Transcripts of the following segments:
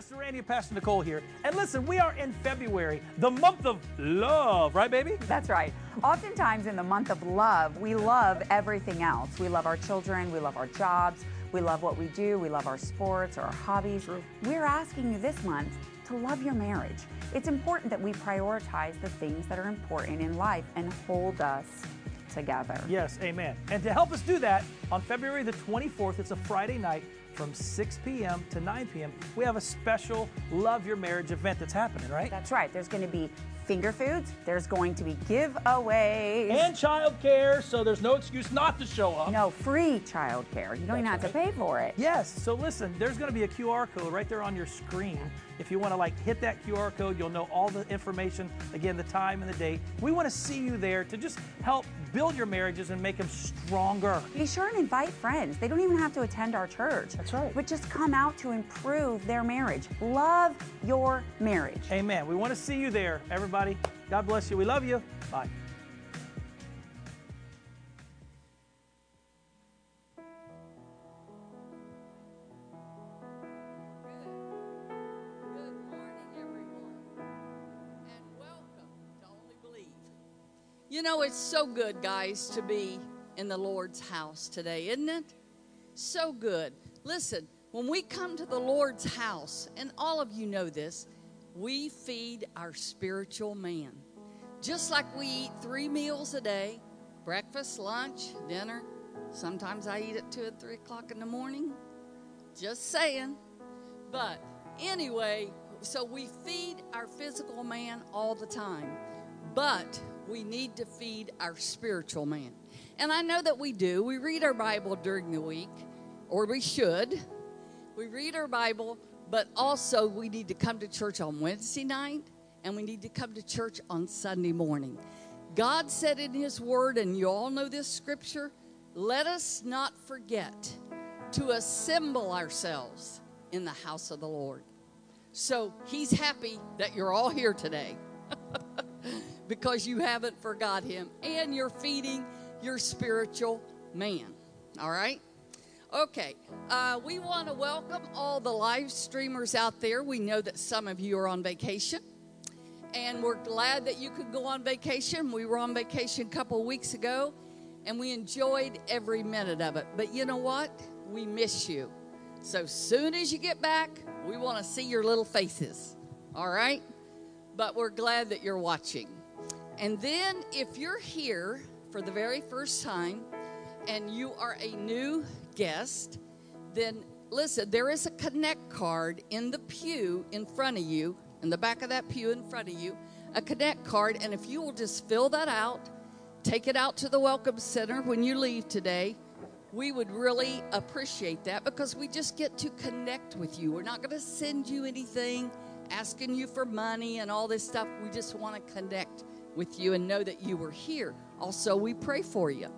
Pastor Randy and Pastor Nicole here. And listen, we are in February, the month of love, right, baby? That's right. Oftentimes in the month of love, we love everything else. We love our children, we love our jobs, we love what we do, we love our sports or our hobbies. True. We're asking you this month to love your marriage. It's important that we prioritize the things that are important in life and hold us together. Yes, amen. And to help us do that, on February the 24th, it's a Friday night from 6 p.m. to 9 p.m., we have a special Love Your Marriage event that's happening, right? That's right. There's going to be finger foods, there's going to be giveaways. And childcare, so there's no excuse not to show up. no free childcare. You don't even have That's to pay for it. Yes, so listen, there's going to be a QR code right there on your screen. If you want to like hit that QR code, you'll know all the information, again, the time and the date. We want to see you there to just help build your marriages and make them stronger. Be sure and invite friends. They don't even have to attend our church. That's right. But just come out to improve their marriage. Love your marriage. Amen. We want to see you there, everybody. God bless you. We love you. Bye. You know, it's so good, guys, to be in the Lord's house today, isn't it? So good. Listen, when we come to the Lord's house, and all of you know this, we feed our spiritual man. Just like we eat three meals a day breakfast, lunch, dinner. Sometimes I eat at 2 or 3 o'clock in the morning. Just saying. But anyway, so we feed our physical man all the time, but we need to feed our spiritual man. And I know that we do. We read our Bible during the week, or we should. We read our Bible, but also we need to come to church on Wednesday night and we need to come to church on Sunday morning. God said in His Word, and you all know this scripture let us not forget to assemble ourselves in the house of the Lord. So He's happy that you're all here today because you haven't forgot Him and you're feeding your spiritual man. All right? Okay, uh, we want to welcome all the live streamers out there. We know that some of you are on vacation, and we're glad that you could go on vacation. We were on vacation a couple weeks ago, and we enjoyed every minute of it. But you know what? We miss you. So soon as you get back, we want to see your little faces. All right? But we're glad that you're watching. And then if you're here for the very first time and you are a new guest, then listen, there is a connect card in the pew in front of you, in the back of that pew in front of you, a connect card. And if you will just fill that out, take it out to the Welcome Center when you leave today, we would really appreciate that because we just get to connect with you. We're not going to send you anything asking you for money and all this stuff. We just want to connect with you and know that you were here. Also, we pray for you.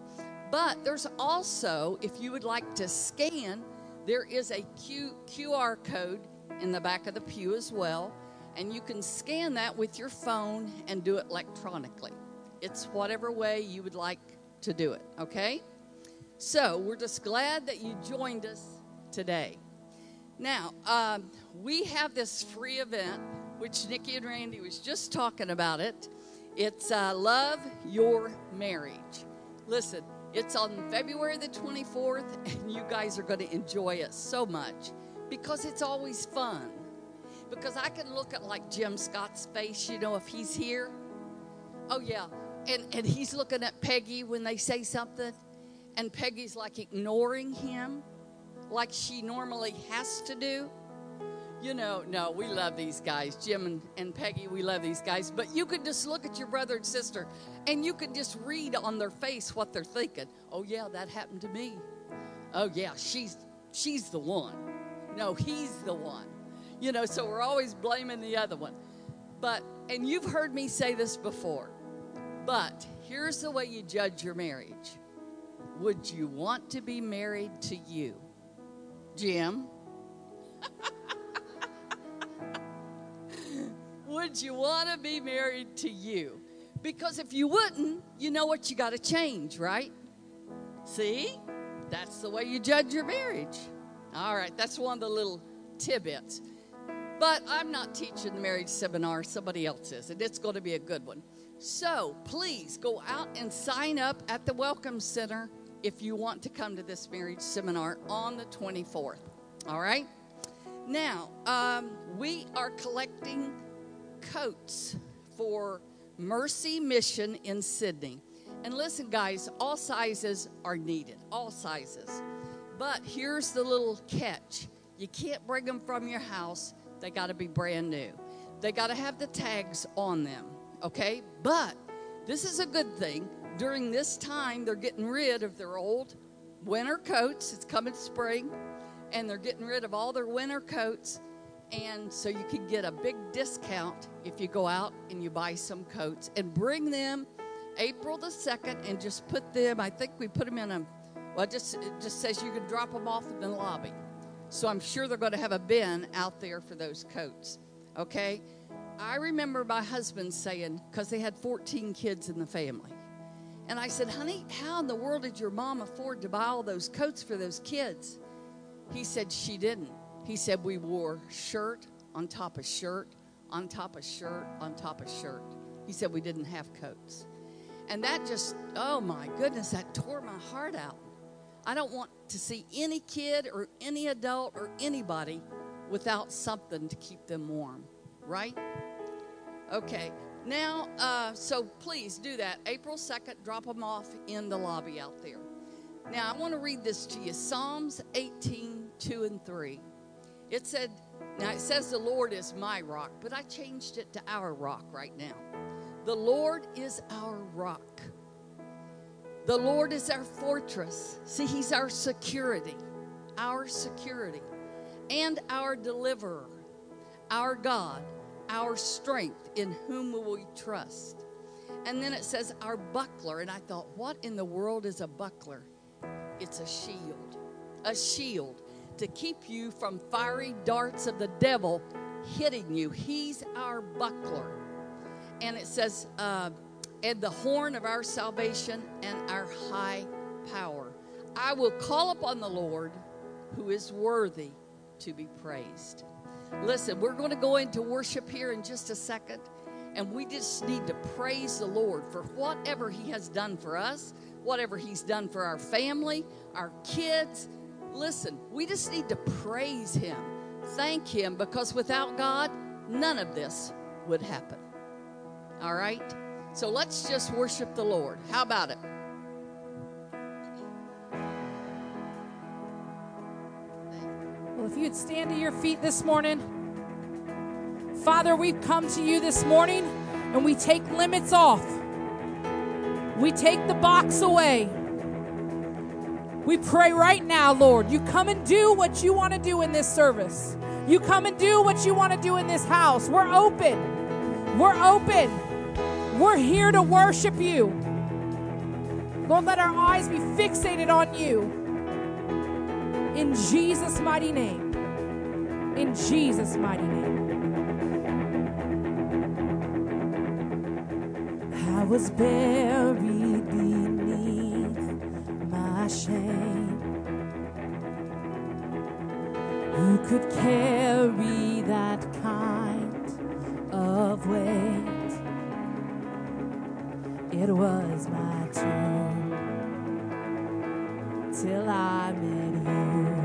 But there's also, if you would like to scan, there is a Q, QR code in the back of the pew as well. And you can scan that with your phone and do it electronically. It's whatever way you would like to do it, okay? So we're just glad that you joined us today. Now, um, we have this free event, which Nikki and Randy was just talking about it. It's uh, Love Your Marriage. Listen, it's on February the 24th, and you guys are going to enjoy it so much because it's always fun. Because I can look at like Jim Scott's face, you know, if he's here. Oh, yeah. And, and he's looking at Peggy when they say something, and Peggy's like ignoring him like she normally has to do. You know, no, we love these guys. Jim and, and Peggy, we love these guys. But you could just look at your brother and sister and you could just read on their face what they're thinking. Oh, yeah, that happened to me. Oh, yeah, she's she's the one. No, he's the one. You know, so we're always blaming the other one. But, and you've heard me say this before, but here's the way you judge your marriage. Would you want to be married to you? Jim? Would you want to be married to you? Because if you wouldn't, you know what you got to change, right? See? That's the way you judge your marriage. All right, that's one of the little tidbits. But I'm not teaching the marriage seminar, somebody else is, and it's going to be a good one. So please go out and sign up at the Welcome Center if you want to come to this marriage seminar on the 24th. All right? Now, um, we are collecting coats for Mercy Mission in Sydney. And listen, guys, all sizes are needed, all sizes. But here's the little catch you can't bring them from your house, they got to be brand new. They got to have the tags on them, okay? But this is a good thing. During this time, they're getting rid of their old winter coats. It's coming spring, and they're getting rid of all their winter coats. And so you can get a big discount if you go out and you buy some coats and bring them April the 2nd and just put them, I think we put them in a, well, just, it just says you can drop them off in the lobby. So I'm sure they're going to have a bin out there for those coats. Okay? I remember my husband saying, because they had 14 kids in the family. And I said, honey, how in the world did your mom afford to buy all those coats for those kids? He said, she didn't. He said, we wore shirt on top of shirt, on top of shirt, on top of shirt. He said, we didn't have coats. And that just, oh my goodness, that tore my heart out. I don't want to see any kid or any adult or anybody without something to keep them warm, right? Okay, now, uh, so please do that. April 2nd, drop them off in the lobby out there. Now, I want to read this to you Psalms 18, 2 and 3. It said, now it says the Lord is my rock, but I changed it to our rock right now. The Lord is our rock. The Lord is our fortress. See, He's our security, our security, and our deliverer, our God, our strength, in whom will we trust. And then it says our buckler. And I thought, what in the world is a buckler? It's a shield, a shield to keep you from fiery darts of the devil hitting you. He's our buckler and it says, uh, and the horn of our salvation and our high power. I will call upon the Lord who is worthy to be praised. Listen, we're going to go into worship here in just a second, and we just need to praise the Lord for whatever He has done for us, whatever He's done for our family, our kids. Listen, we just need to praise Him, thank Him, because without God, none of this would happen. All right? So let's just worship the Lord. How about it? Well, if you'd stand to your feet this morning, Father, we've come to you this morning and we take limits off. We take the box away. We pray right now, Lord, you come and do what you want to do in this service. You come and do what you want to do in this house. We're open. We're open. We're here to worship you. Lord, let our eyes be fixated on you. In Jesus' mighty name. In Jesus' mighty name. I was buried shame. Who could carry that kind of weight? It was my turn till I met you.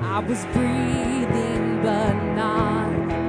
I was breathing but not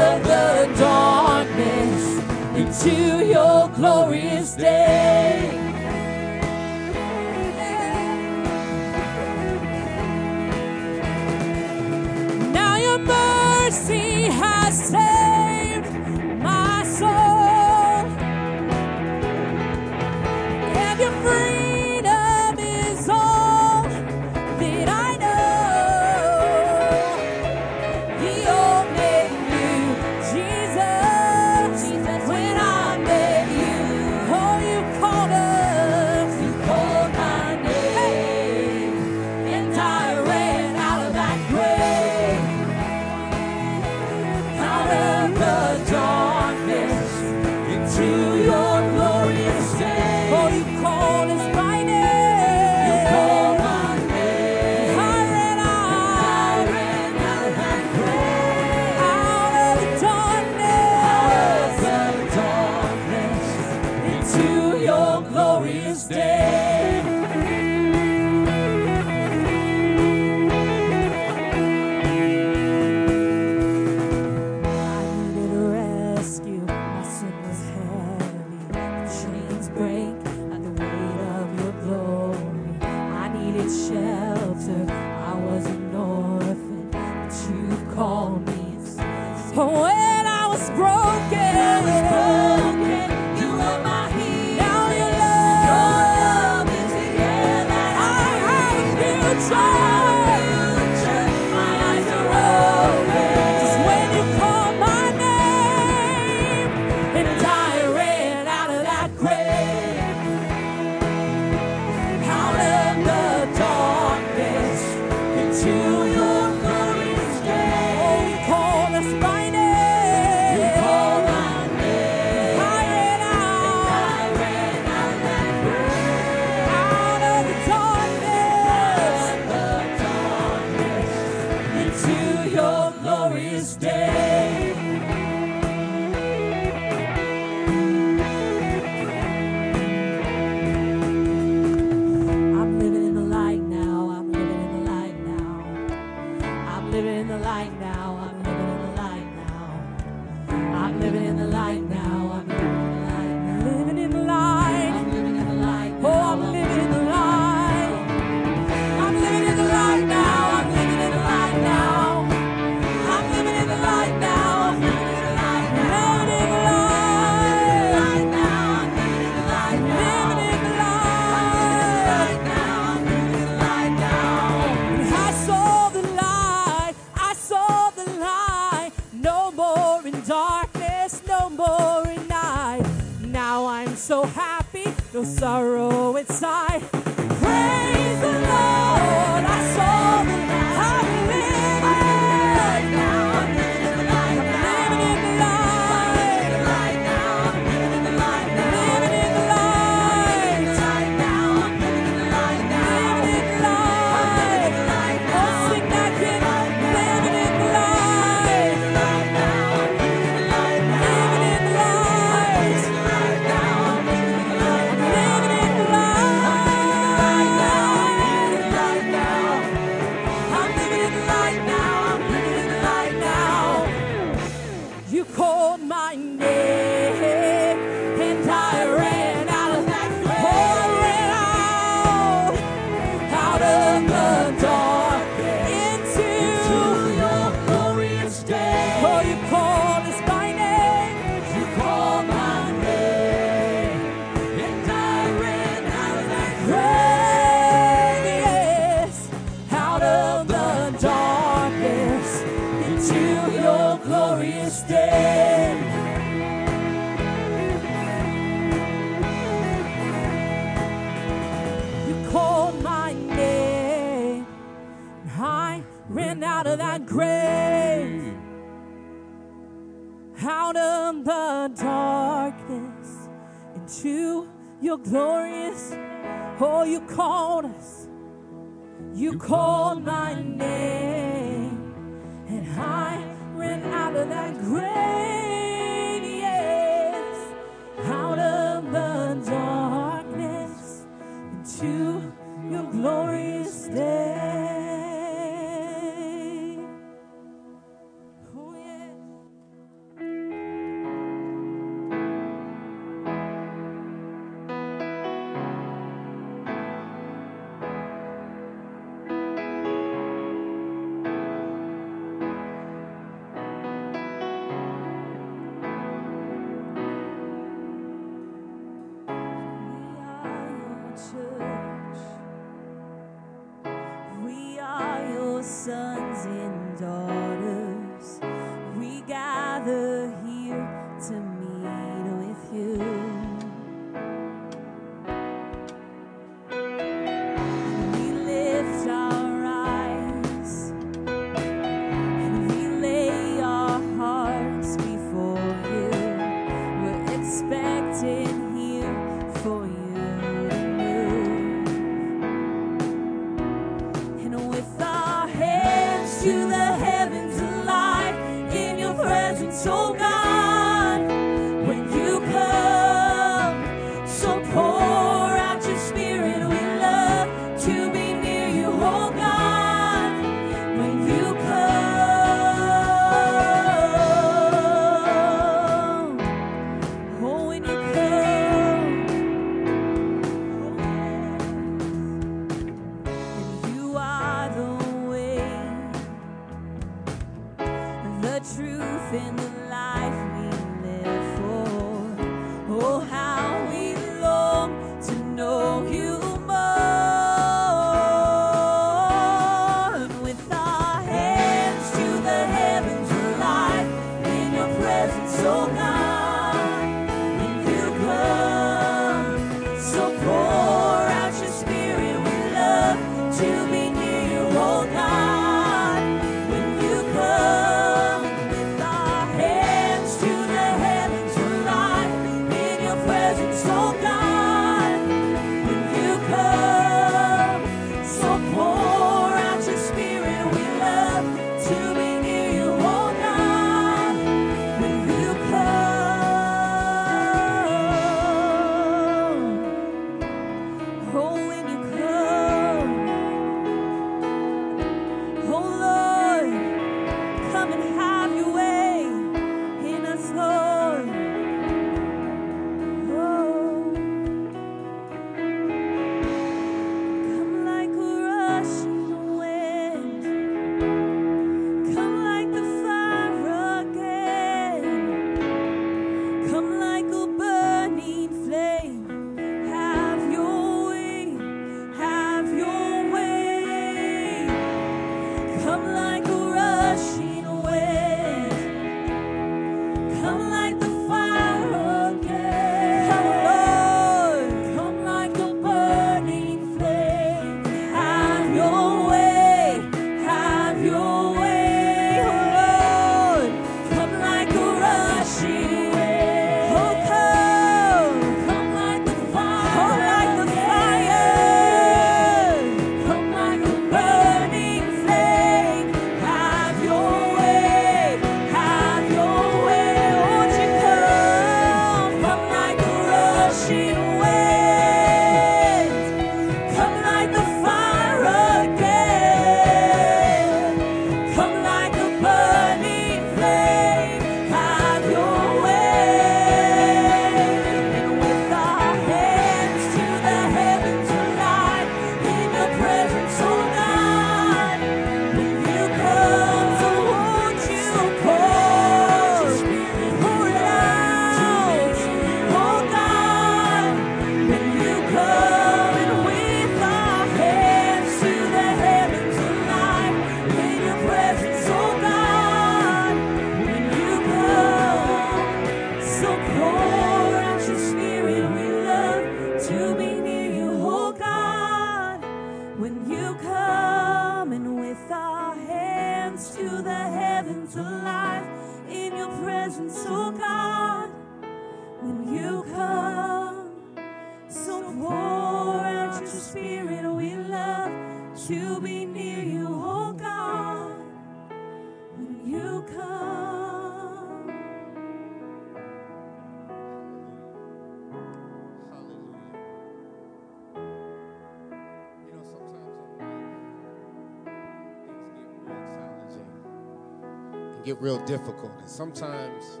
real difficult. And sometimes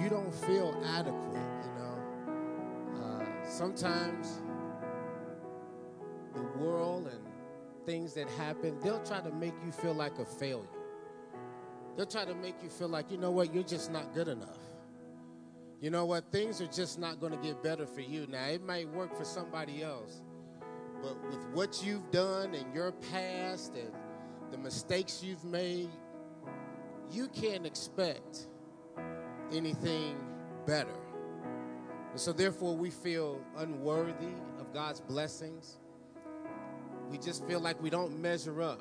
you don't feel adequate, you know. Uh, sometimes the world and things that happen, they'll try to make you feel like a failure. They'll try to make you feel like, you know what, you're just not good enough. You know what, things are just not going to get better for you. Now, it might work for somebody else, but with what you've done and your past and the mistakes you've made, you can't expect anything better. And so, therefore, we feel unworthy of God's blessings. We just feel like we don't measure up.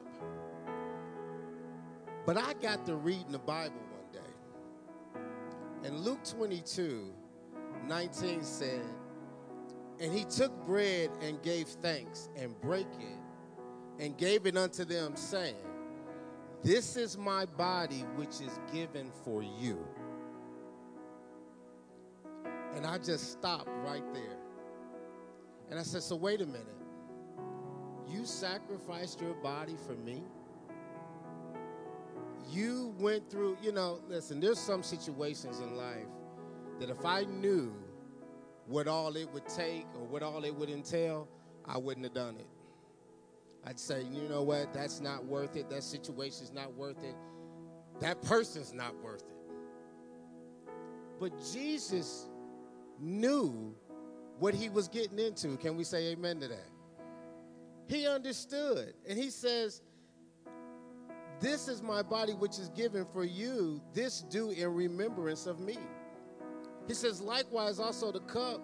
But I got to reading the Bible one day. And Luke 22 19 said, And he took bread and gave thanks and brake it and gave it unto them, saying, this is my body, which is given for you. And I just stopped right there. And I said, So wait a minute. You sacrificed your body for me? You went through, you know, listen, there's some situations in life that if I knew what all it would take or what all it would entail, I wouldn't have done it. I'd say, you know what, that's not worth it. That situation's not worth it. That person's not worth it. But Jesus knew what he was getting into. Can we say amen to that? He understood. And he says, This is my body which is given for you. This do in remembrance of me. He says, Likewise, also the cup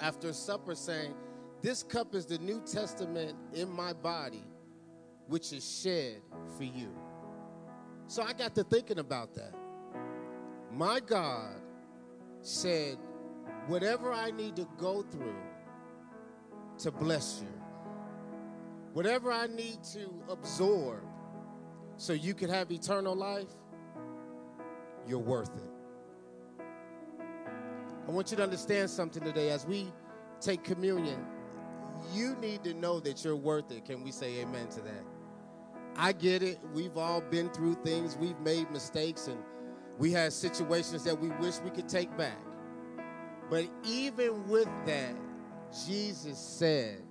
after supper, saying, this cup is the New Testament in my body, which is shed for you. So I got to thinking about that. My God said, whatever I need to go through to bless you, whatever I need to absorb so you can have eternal life, you're worth it. I want you to understand something today as we take communion you need to know that you're worth it. Can we say amen to that? I get it. We've all been through things, we've made mistakes, and we had situations that we wish we could take back. But even with that, Jesus said,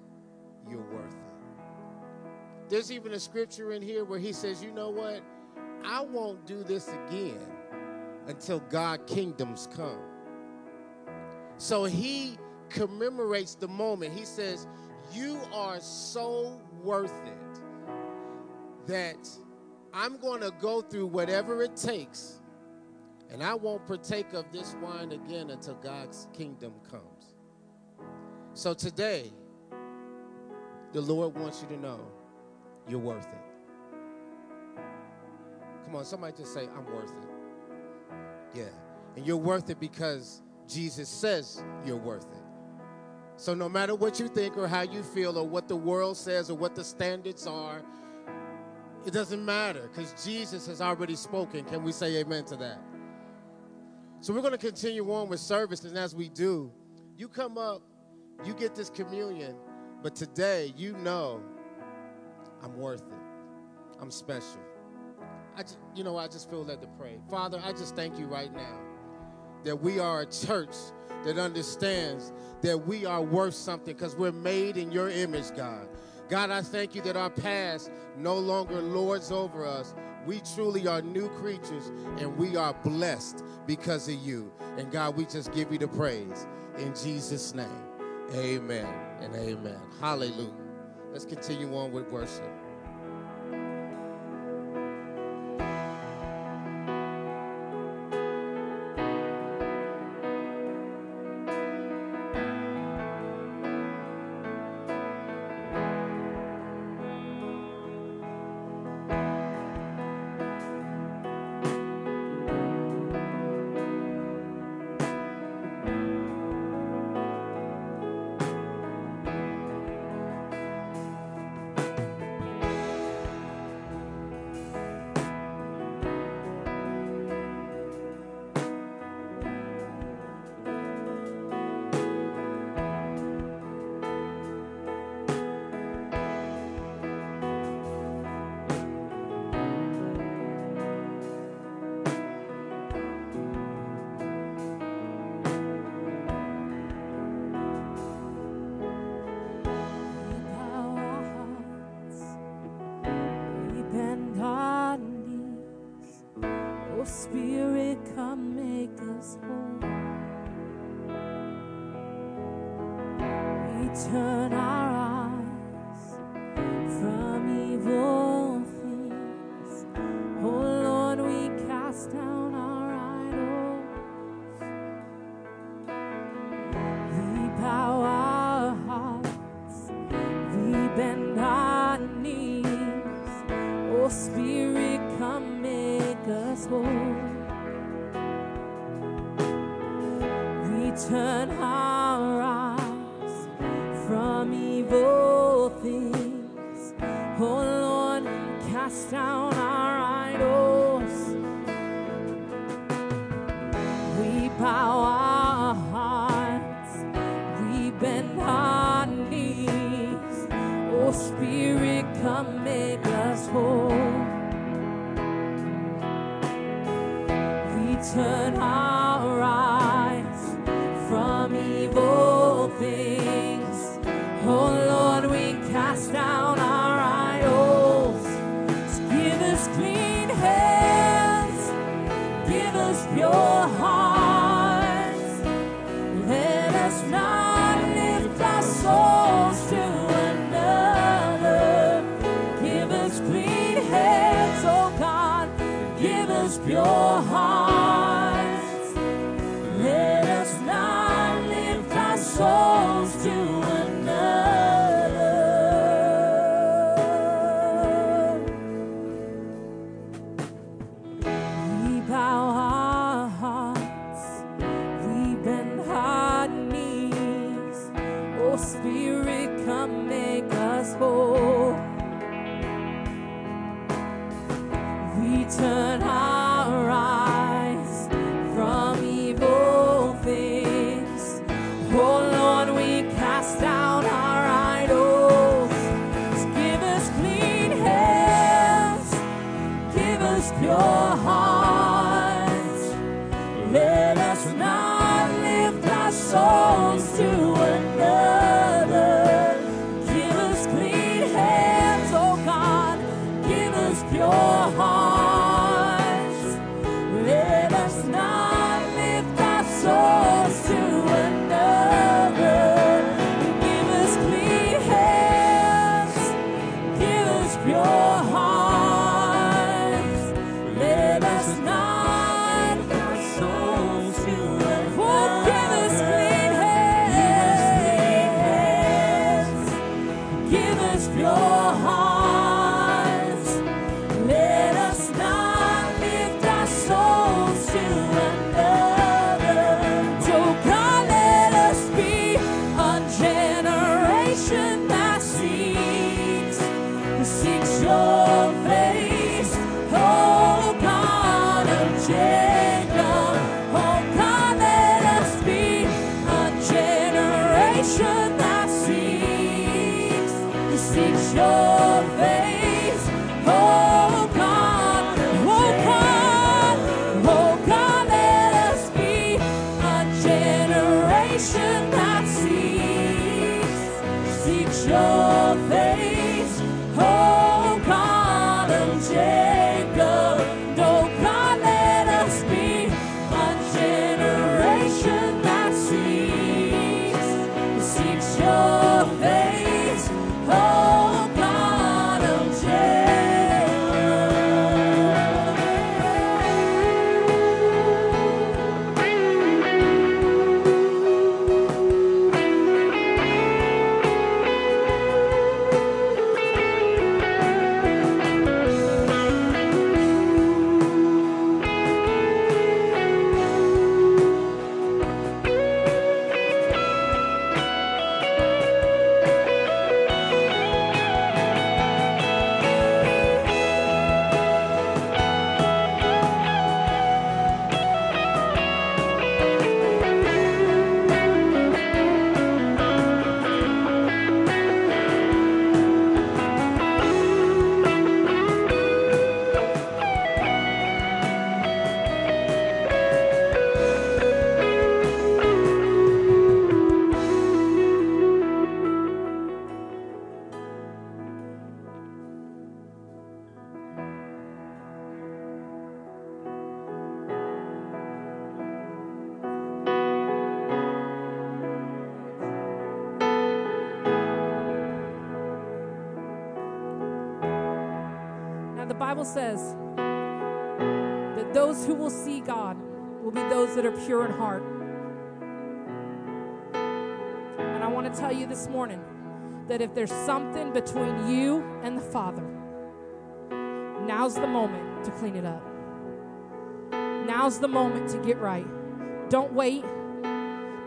You're worth it. There's even a scripture in here where he says, You know what? I won't do this again until God kingdoms come. So he commemorates the moment. He says, You are so worth it that I'm going to go through whatever it takes And I won't partake of this wine again until God's kingdom comes. So today, the Lord wants you to know you're worth it. Come on, somebody just say, I'm worth it. Yeah. And you're worth it because Jesus says you're worth it. So no matter what you think or how you feel or what the world says or what the standards are, it doesn't matter because Jesus has already spoken. Can we say amen to that? So we're going to continue on with service, and as we do, you come up, you get this communion, but today you know I'm worth it. I'm special. I just, you know, I just feel led to pray. Father, I just thank you right now that we are a church that understands that we are worth something because we're made in your image, God. God, I thank you that our past no longer lords over us. We truly are new creatures and we are blessed because of you. And God, we just give you the praise in Jesus' name. Amen and amen. Hallelujah. Let's continue on with worship. turn our eyes from evil things. Oh Lord, we cast down our idols. Give us clean hands, give us pure says that those who will see God will be those that are pure in heart. And I want to tell you this morning that if there's something between you and the Father, now's the moment to clean it up. Now's the moment to get right. Don't wait.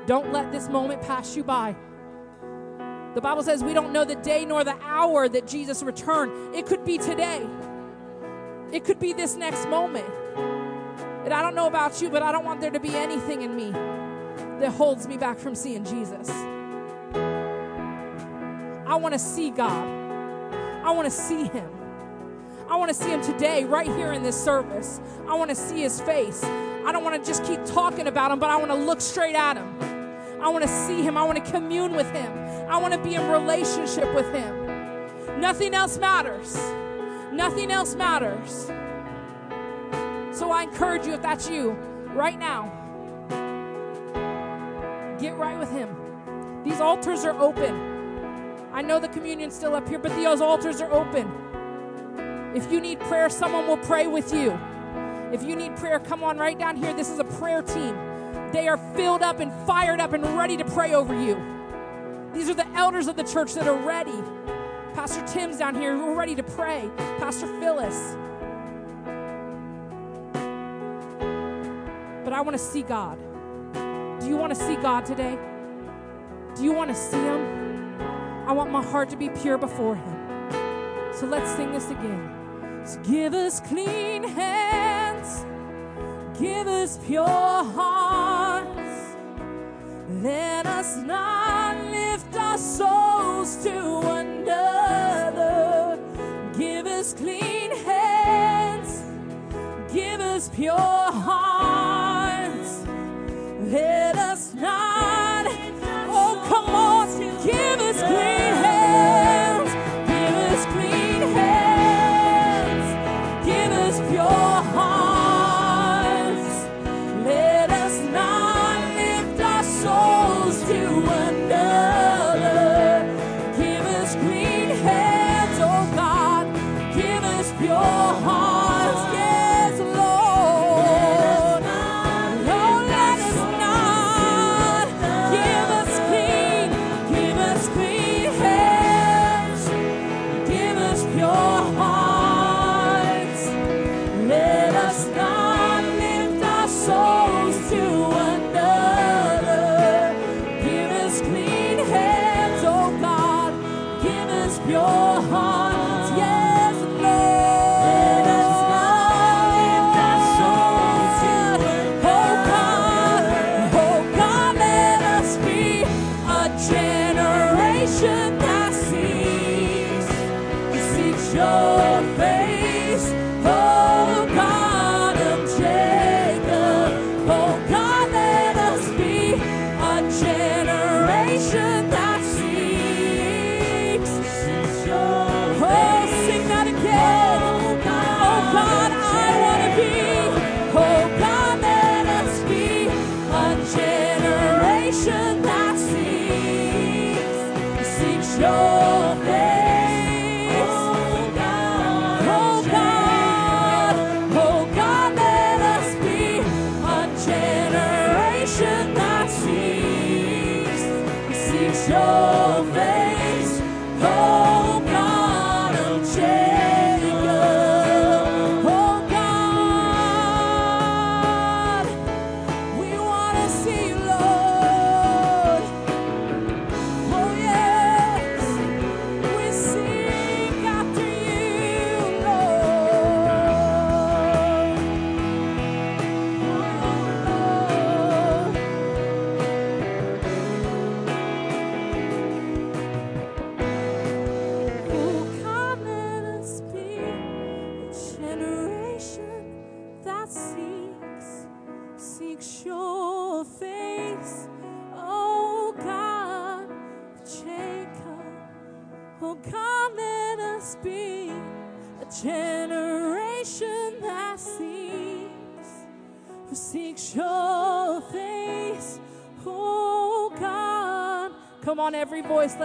Don't let this moment pass you by. The Bible says we don't know the day nor the hour that Jesus returned. It could be today. It could be this next moment. And I don't know about you, but I don't want there to be anything in me that holds me back from seeing Jesus. I want to see God. I want to see Him. I want to see Him today, right here in this service. I want to see His face. I don't want to just keep talking about Him, but I want to look straight at Him. I want to see Him. I want to commune with Him. I want to be in relationship with Him. Nothing else matters. Nothing else matters. So I encourage you, if that's you, right now, get right with Him. These altars are open. I know the communion's still up here, but those altars are open. If you need prayer, someone will pray with you. If you need prayer, come on right down here. This is a prayer team. They are filled up and fired up and ready to pray over you. These are the elders of the church that are ready. Pastor Tim's down here. We're ready to pray. Pastor Phyllis. But I want to see God. Do you want to see God today? Do you want to see Him? I want my heart to be pure before Him. So let's sing this again. So give us clean hands, give us pure hearts. Let us not lift our souls to us clean hands, give us pure hearts. Let us not,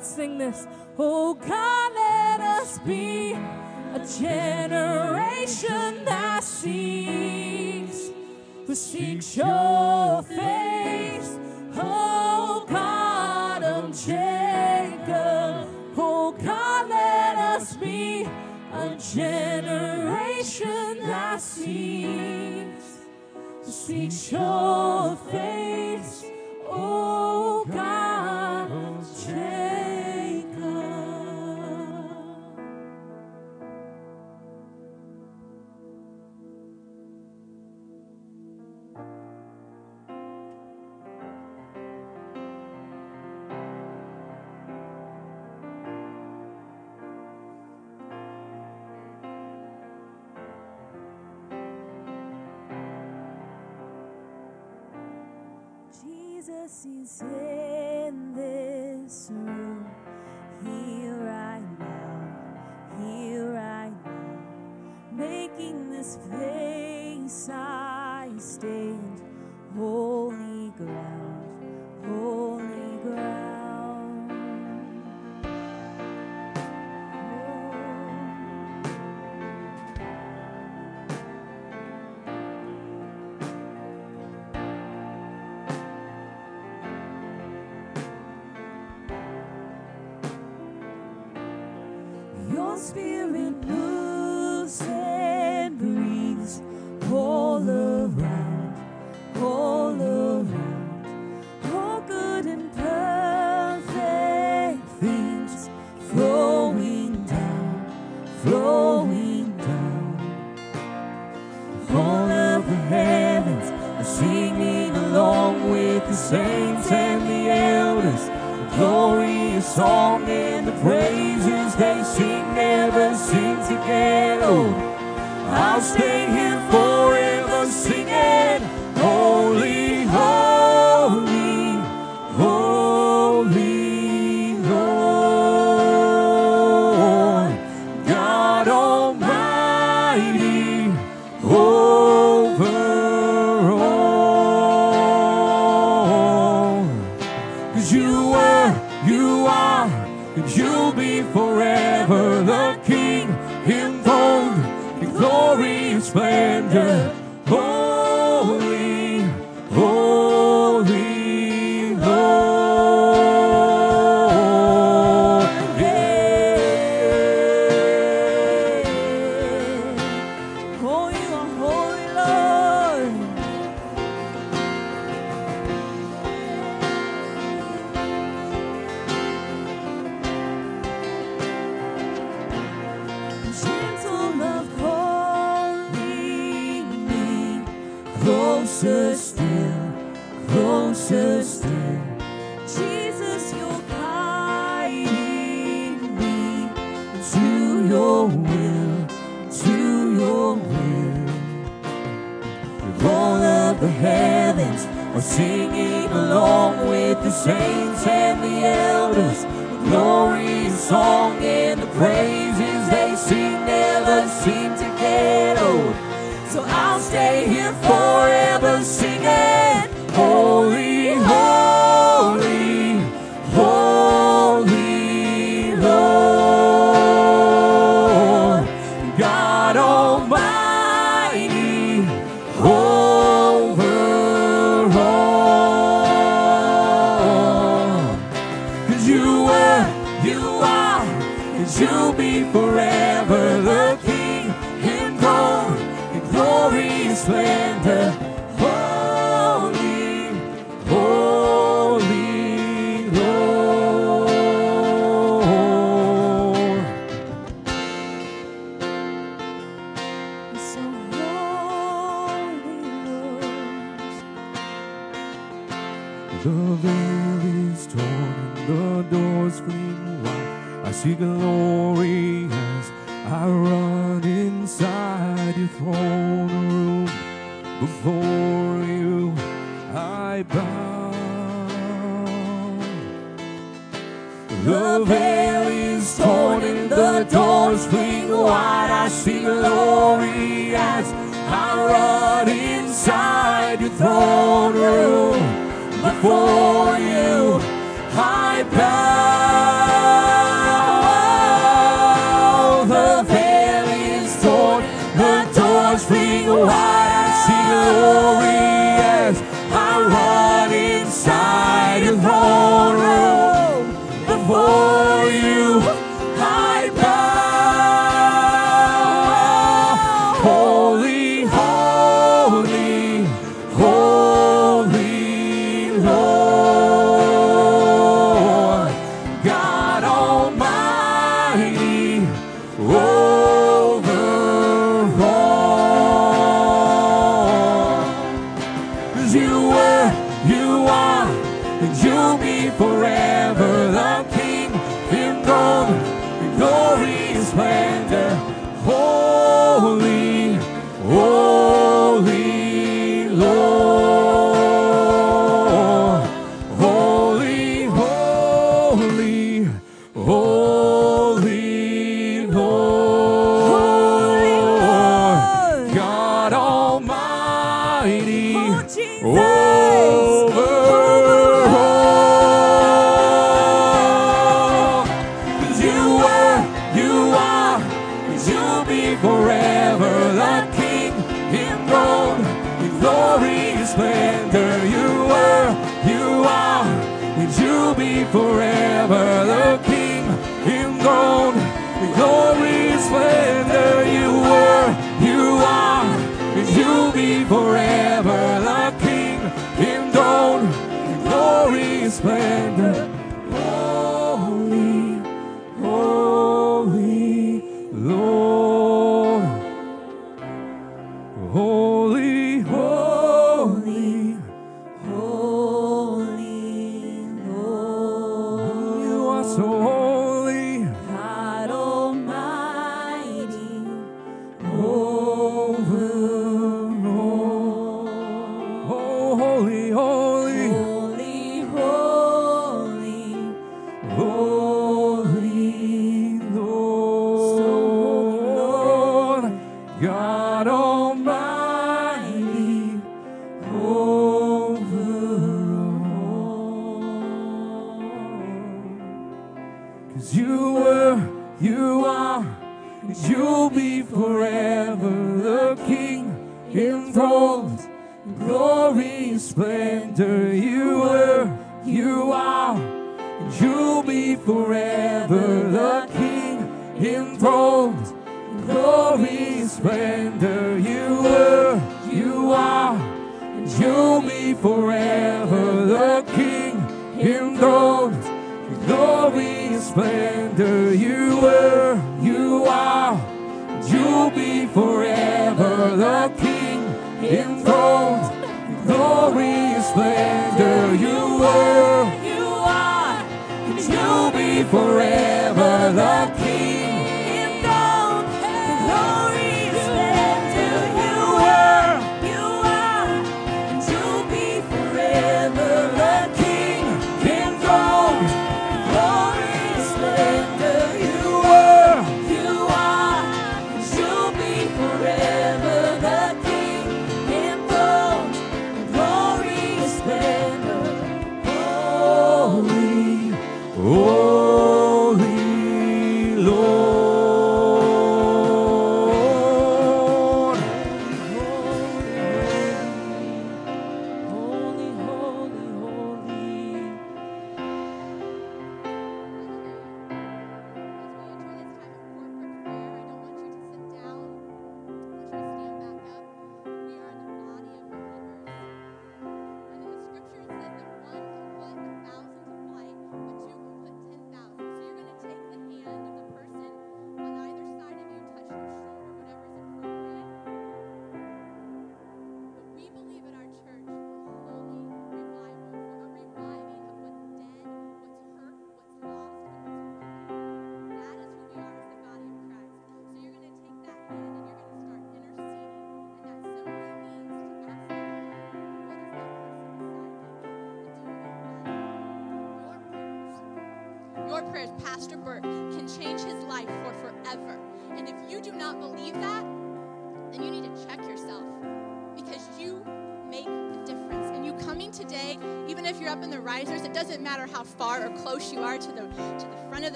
let's sing this.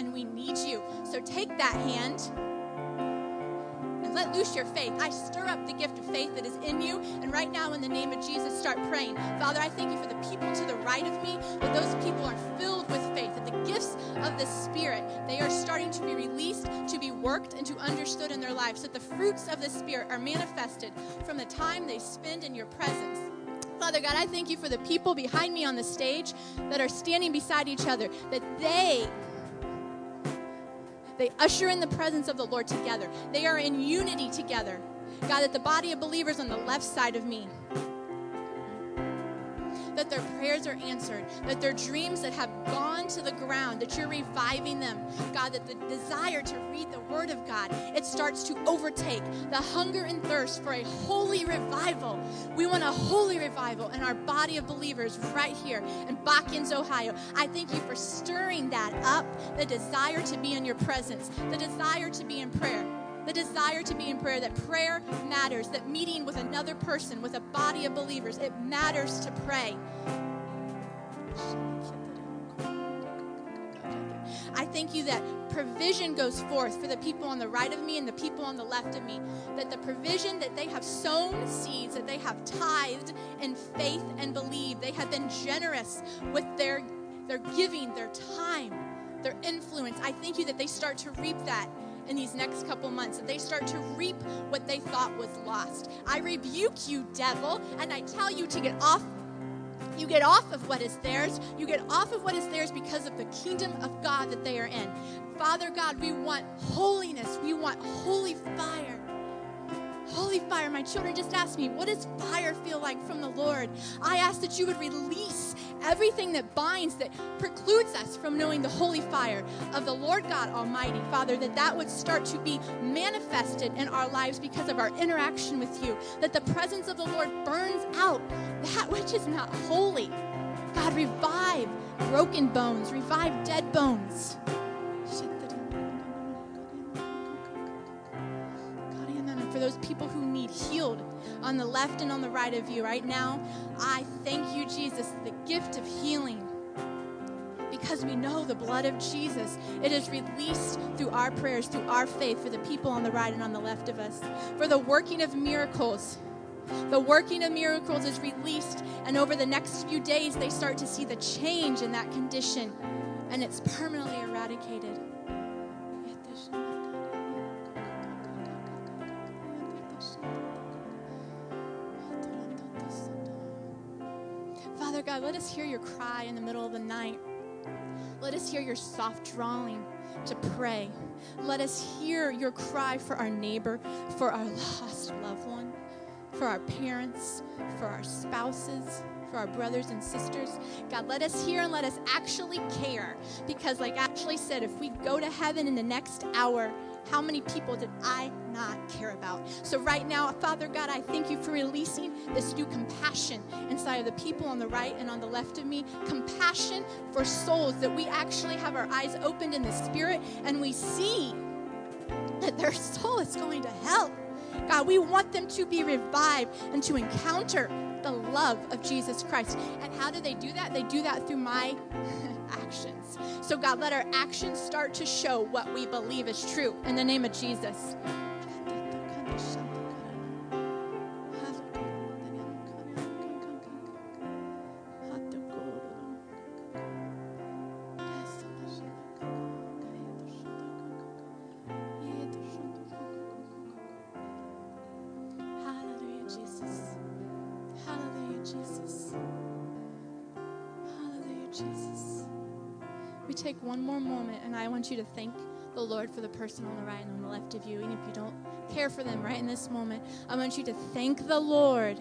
and we need you. So take that hand and let loose your faith. I stir up the gift of faith that is in you. And right now, in the name of Jesus, start praying. Father, I thank you for the people to the right of me, that those people are filled with faith, that the gifts of the Spirit, they are starting to be released, to be worked, and to understood in their lives, so that the fruits of the Spirit are manifested from the time they spend in your presence. Father God, I thank you for the people behind me on the stage that are standing beside each other, that they they usher in the presence of the Lord together. They are in unity together. God, that the body of believers on the left side of me that their prayers are answered, that their dreams that have gone to the ground, that you're reviving them. God, that the desire to read the Word of God, it starts to overtake the hunger and thirst for a holy revival. We want a holy revival in our body of believers right here in Bakins, Ohio. I thank you for stirring that up, the desire to be in your presence, the desire to be in prayer the desire to be in prayer, that prayer matters, that meeting with another person, with a body of believers, it matters to pray. I thank you that provision goes forth for the people on the right of me and the people on the left of me. That the provision that they have sown seeds, that they have tithed in faith and believe. They have been generous with their, their giving, their time, their influence. I thank you that they start to reap that in these next couple months, that they start to reap what they thought was lost. I rebuke you, devil, and I tell you to get off. You get off of what is theirs. You get off of what is theirs because of the kingdom of God that they are in. Father God, we want holiness. We want holy fire. Holy fire. My children just asked me, what does fire feel like from the Lord? I ask that you would release everything that binds, that precludes us from knowing the holy fire of the Lord God Almighty, Father, that that would start to be manifested in our lives because of our interaction with you, that the presence of the Lord burns out that which is not holy. God, revive broken bones, revive dead bones. For those people who need healed on the left and on the right of you right now, I thank you, Jesus, the gift of healing. Because we know the blood of Jesus, it is released through our prayers, through our faith for the people on the right and on the left of us. For the working of miracles, the working of miracles is released, and over the next few days, they start to see the change in that condition, and it's permanently eradicated. Father God, let us hear your cry in the middle of the night. Let us hear your soft drawing to pray. Let us hear your cry for our neighbor, for our lost loved one, for our parents, for our spouses, for our brothers and sisters. God, let us hear and let us actually care. Because, like Ashley said, if we go to heaven in the next hour, how many people did I not care about? So, right now, Father God, I thank you for releasing this new compassion inside of the people on the right and on the left of me. Compassion for souls that we actually have our eyes opened in the spirit and we see that their soul is going to hell. God, we want them to be revived and to encounter the love of Jesus Christ. And how do they do that? They do that through my actions. So, God, let our actions start to show what we believe is true in the name of Jesus. Jesus. Hallelujah, Jesus. We take one more moment, and I want you to thank the Lord for the person on the right and on the left of you. And if you don't care for them right in this moment, I want you to thank the Lord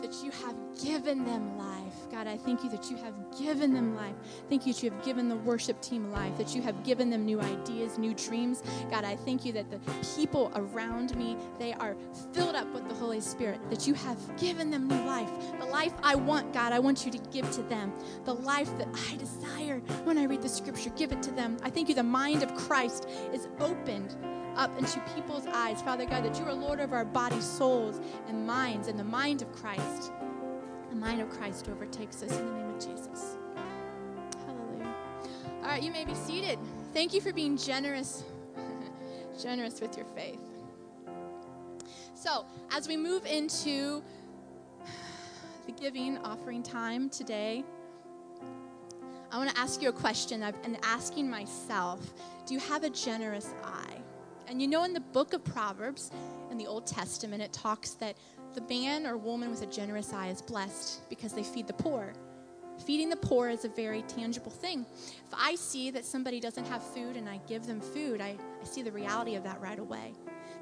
that you have given them life. God, I thank you that you have given them life. Thank you that you have given the worship team life, that you have given them new ideas, new dreams. God, I thank you that the people around me, they are filled up with the Holy Spirit, that you have given them new life. The life I want, God, I want you to give to them. The life that I desire when I read the scripture, give it to them. I thank you the mind of Christ is opened up into people's eyes, Father God, that you are Lord of our bodies, souls, and minds, and the mind of Christ. The mind of Christ overtakes us in the name of Jesus. Hallelujah. All right, you may be seated. Thank you for being generous, generous with your faith. So, as we move into the giving offering time today, I want to ask you a question I've been asking myself. Do you have a generous eye? And you know, in the book of Proverbs, in the Old Testament, it talks that the man or woman with a generous eye is blessed because they feed the poor. Feeding the poor is a very tangible thing. If I see that somebody doesn't have food and I give them food, I, I see the reality of that right away.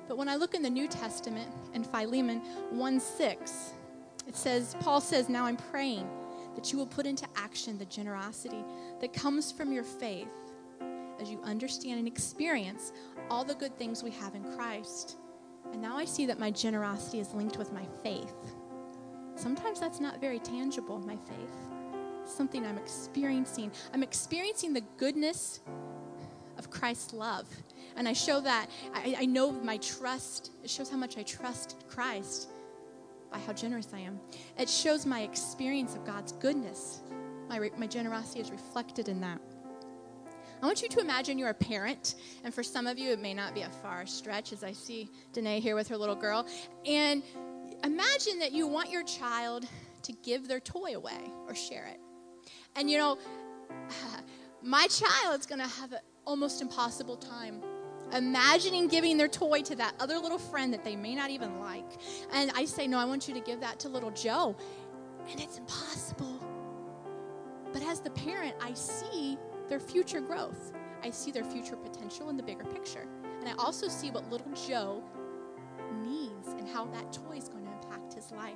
But when I look in the New Testament in Philemon 1 6, it says, Paul says, Now I'm praying that you will put into action the generosity that comes from your faith as you understand and experience all the good things we have in Christ. And now I see that my generosity is linked with my faith. Sometimes that's not very tangible, my faith. It's something I'm experiencing. I'm experiencing the goodness of Christ's love. And I show that, I, I know my trust, it shows how much I trust Christ by how generous I am. It shows my experience of God's goodness. My, my generosity is reflected in that. I want you to imagine you're a parent, and for some of you, it may not be a far stretch, as I see Danae here with her little girl. And imagine that you want your child to give their toy away or share it. And you know, my child's gonna have an almost impossible time imagining giving their toy to that other little friend that they may not even like. And I say, No, I want you to give that to little Joe. And it's impossible. But as the parent, I see their future growth. I see their future potential in the bigger picture. And I also see what little Joe needs and how that toy is going to impact his life.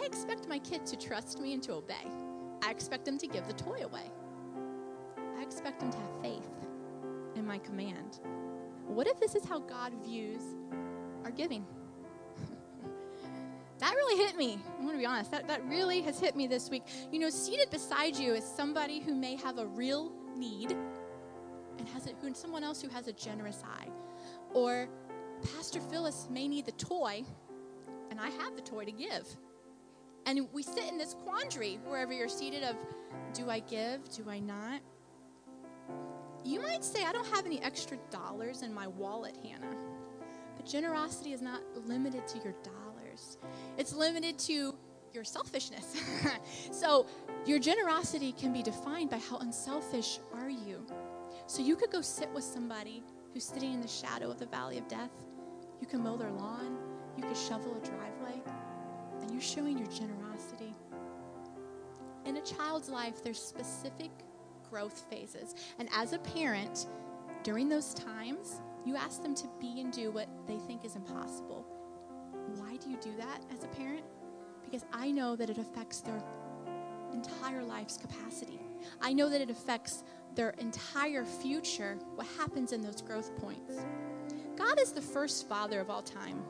I expect my kid to trust me and to obey. I expect them to give the toy away. I expect them to have faith in my command. What if this is how God views our giving? That really hit me. I'm going to be honest. That, that really has hit me this week. You know, seated beside you is somebody who may have a real need and has it, who, someone else who has a generous eye. Or Pastor Phyllis may need the toy, and I have the toy to give. And we sit in this quandary wherever you're seated of do I give? Do I not? You might say, I don't have any extra dollars in my wallet, Hannah. But generosity is not limited to your dollars, it's limited to your selfishness. so your generosity can be defined by how unselfish are you. So you could go sit with somebody who's sitting in the shadow of the valley of death. You can mow their lawn. You can shovel a driveway. And you're showing your generosity. In a child's life, there's specific growth phases. And as a parent, during those times, you ask them to be and do what they think is impossible. Why do you do that as a parent? Because I know that it affects their entire life's capacity. I know that it affects their entire future, what happens in those growth points. God is the first father of all time.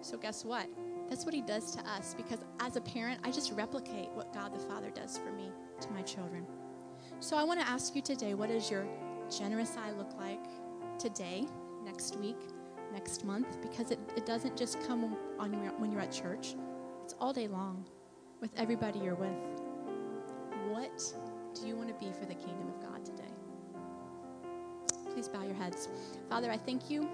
So, guess what? That's what he does to us because as a parent, I just replicate what God the Father does for me to my children. So, I want to ask you today what does your generous eye look like today, next week, next month? Because it, it doesn't just come on your, when you're at church, it's all day long with everybody you're with. What do you want to be for the kingdom of God today? Please bow your heads. Father, I thank you.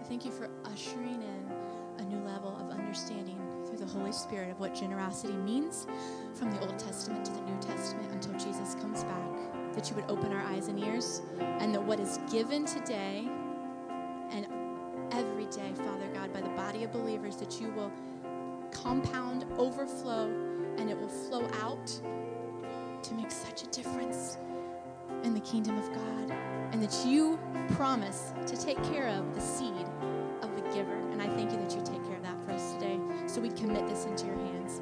I thank you for ushering in a new level of understanding through the Holy Spirit of what generosity means from the Old Testament to the New Testament until Jesus comes back. That you would open our eyes and ears, and that what is given today and every day, Father God, by the body of believers, that you will compound, overflow, and it will flow out to make such a difference in the kingdom of God. And that you promise to take care of the seed of the giver. And I thank you that you take care of that for us today. So we commit this into your hands.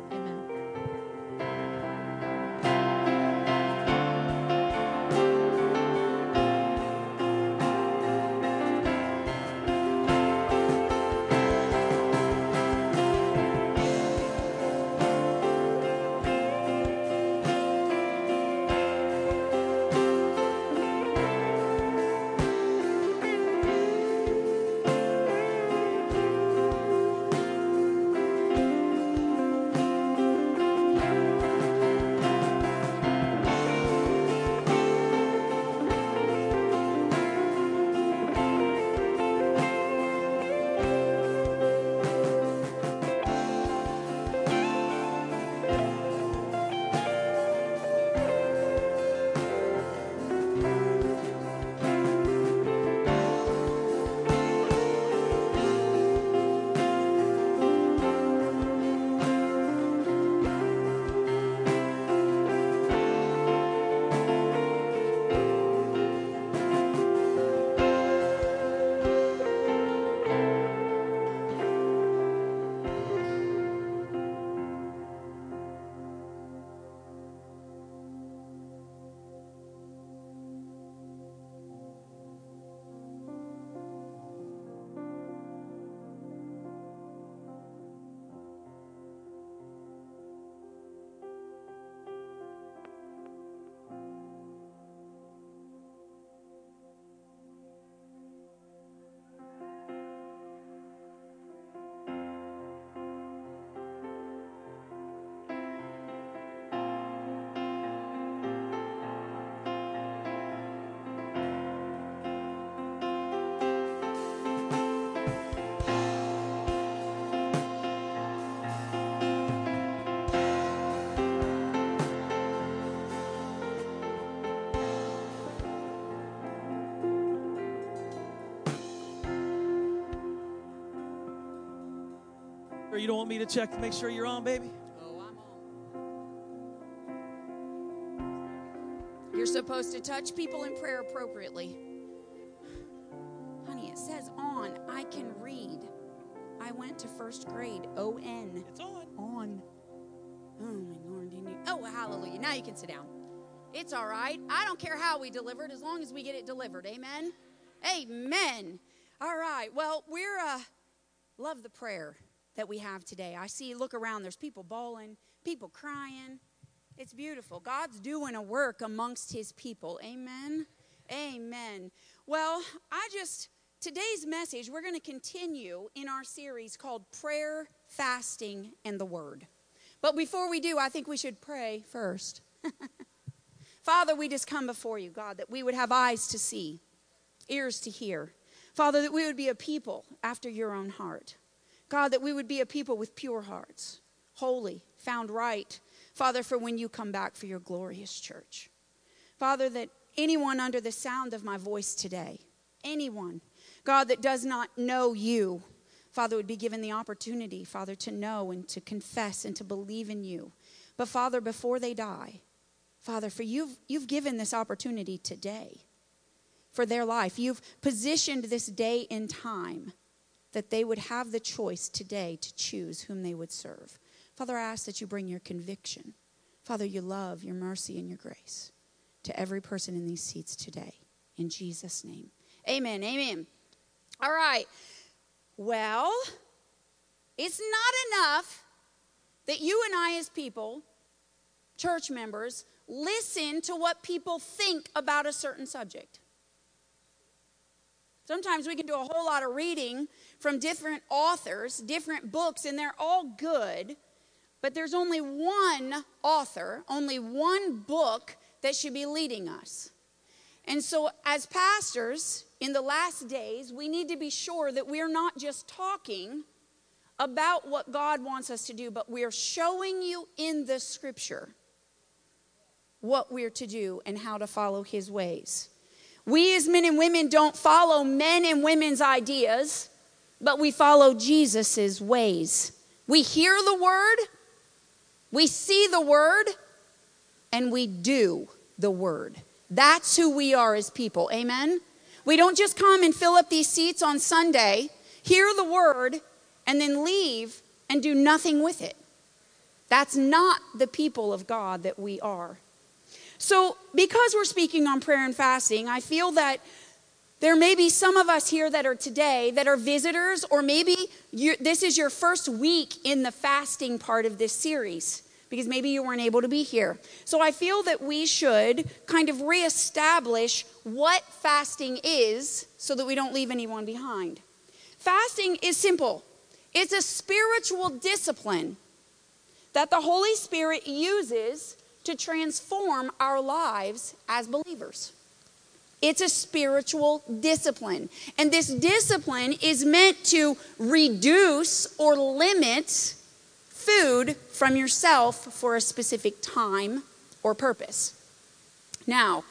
You don't want me to check to make sure you're on, baby? Oh, I'm on. You're supposed to touch people in prayer appropriately. Honey, it says on. I can read. I went to first grade. O N. It's on. On. Oh, my Lord. You need, oh, hallelujah. Now you can sit down. It's all right. I don't care how we deliver it as long as we get it delivered. Amen. Amen. All right. Well, we're uh love the prayer that we have today. I see look around there's people bawling, people crying. It's beautiful. God's doing a work amongst his people. Amen. Amen. Well, I just today's message we're going to continue in our series called Prayer, Fasting and the Word. But before we do, I think we should pray first. Father, we just come before you, God, that we would have eyes to see, ears to hear. Father, that we would be a people after your own heart. God, that we would be a people with pure hearts, holy, found right. Father, for when you come back for your glorious church. Father, that anyone under the sound of my voice today, anyone, God, that does not know you, Father, would be given the opportunity, Father, to know and to confess and to believe in you. But Father, before they die, Father, for you've, you've given this opportunity today for their life. You've positioned this day in time that they would have the choice today to choose whom they would serve. Father, I ask that you bring your conviction. Father, your love, your mercy, and your grace to every person in these seats today. In Jesus' name. Amen. Amen. All right. Well, it's not enough that you and I, as people, church members, listen to what people think about a certain subject. Sometimes we can do a whole lot of reading from different authors, different books, and they're all good, but there's only one author, only one book that should be leading us. And so, as pastors in the last days, we need to be sure that we're not just talking about what God wants us to do, but we're showing you in the scripture what we're to do and how to follow his ways. We as men and women don't follow men and women's ideas, but we follow Jesus' ways. We hear the word, we see the word, and we do the word. That's who we are as people. Amen? We don't just come and fill up these seats on Sunday, hear the word, and then leave and do nothing with it. That's not the people of God that we are. So, because we're speaking on prayer and fasting, I feel that there may be some of us here that are today that are visitors, or maybe this is your first week in the fasting part of this series because maybe you weren't able to be here. So I feel that we should kind of reestablish what fasting is so that we don't leave anyone behind. Fasting is simple it's a spiritual discipline that the Holy Spirit uses to transform our lives as believers. It's a spiritual discipline. And this discipline is meant to reduce or limit food from yourself for a specific time or purpose. Now,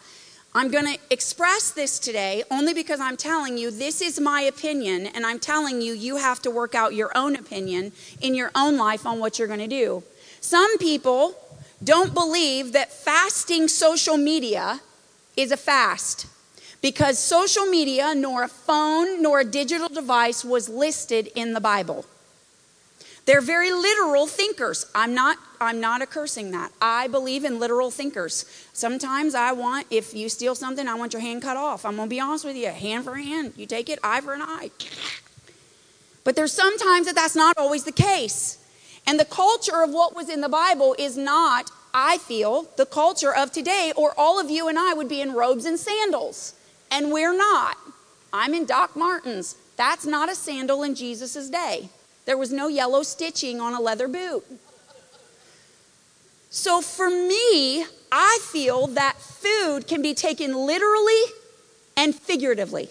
I'm going to express this today only because I'm telling you this is my opinion, and I'm telling you you have to work out your own opinion in your own life on what you're going to do. Some people don't believe that fasting social media is a fast because social media, nor a phone, nor a digital device was listed in the Bible. They're very literal thinkers. I'm not I'm not accursing that. I believe in literal thinkers. Sometimes I want if you steal something, I want your hand cut off. I'm going to be honest with you, hand for hand. You take it eye for an eye. But there's sometimes that that's not always the case. And the culture of what was in the Bible is not, I feel, the culture of today, or all of you and I would be in robes and sandals. And we're not. I'm in Doc Martens. That's not a sandal in Jesus' day. There was no yellow stitching on a leather boot. So for me, I feel that food can be taken literally and figuratively.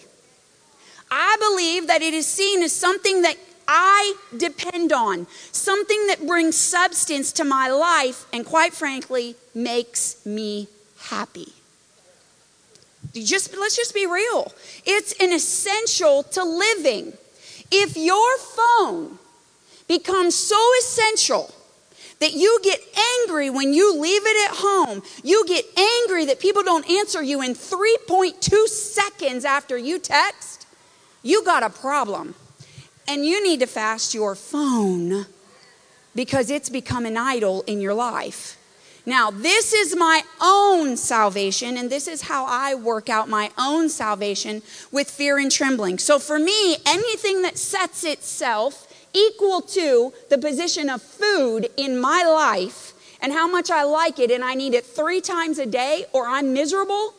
I believe that it is seen as something that I depend on, something that brings substance to my life and, quite frankly, makes me happy. Just, let's just be real. It's an essential to living. If your phone becomes so essential that you get angry when you leave it at home. You get angry that people don't answer you in 3.2 seconds after you text, you got a problem. And you need to fast your phone because it's become an idol in your life. Now, this is my own salvation, and this is how I work out my own salvation with fear and trembling. So, for me, anything that sets itself equal to the position of food in my life and how much I like it, and I need it three times a day, or I'm miserable,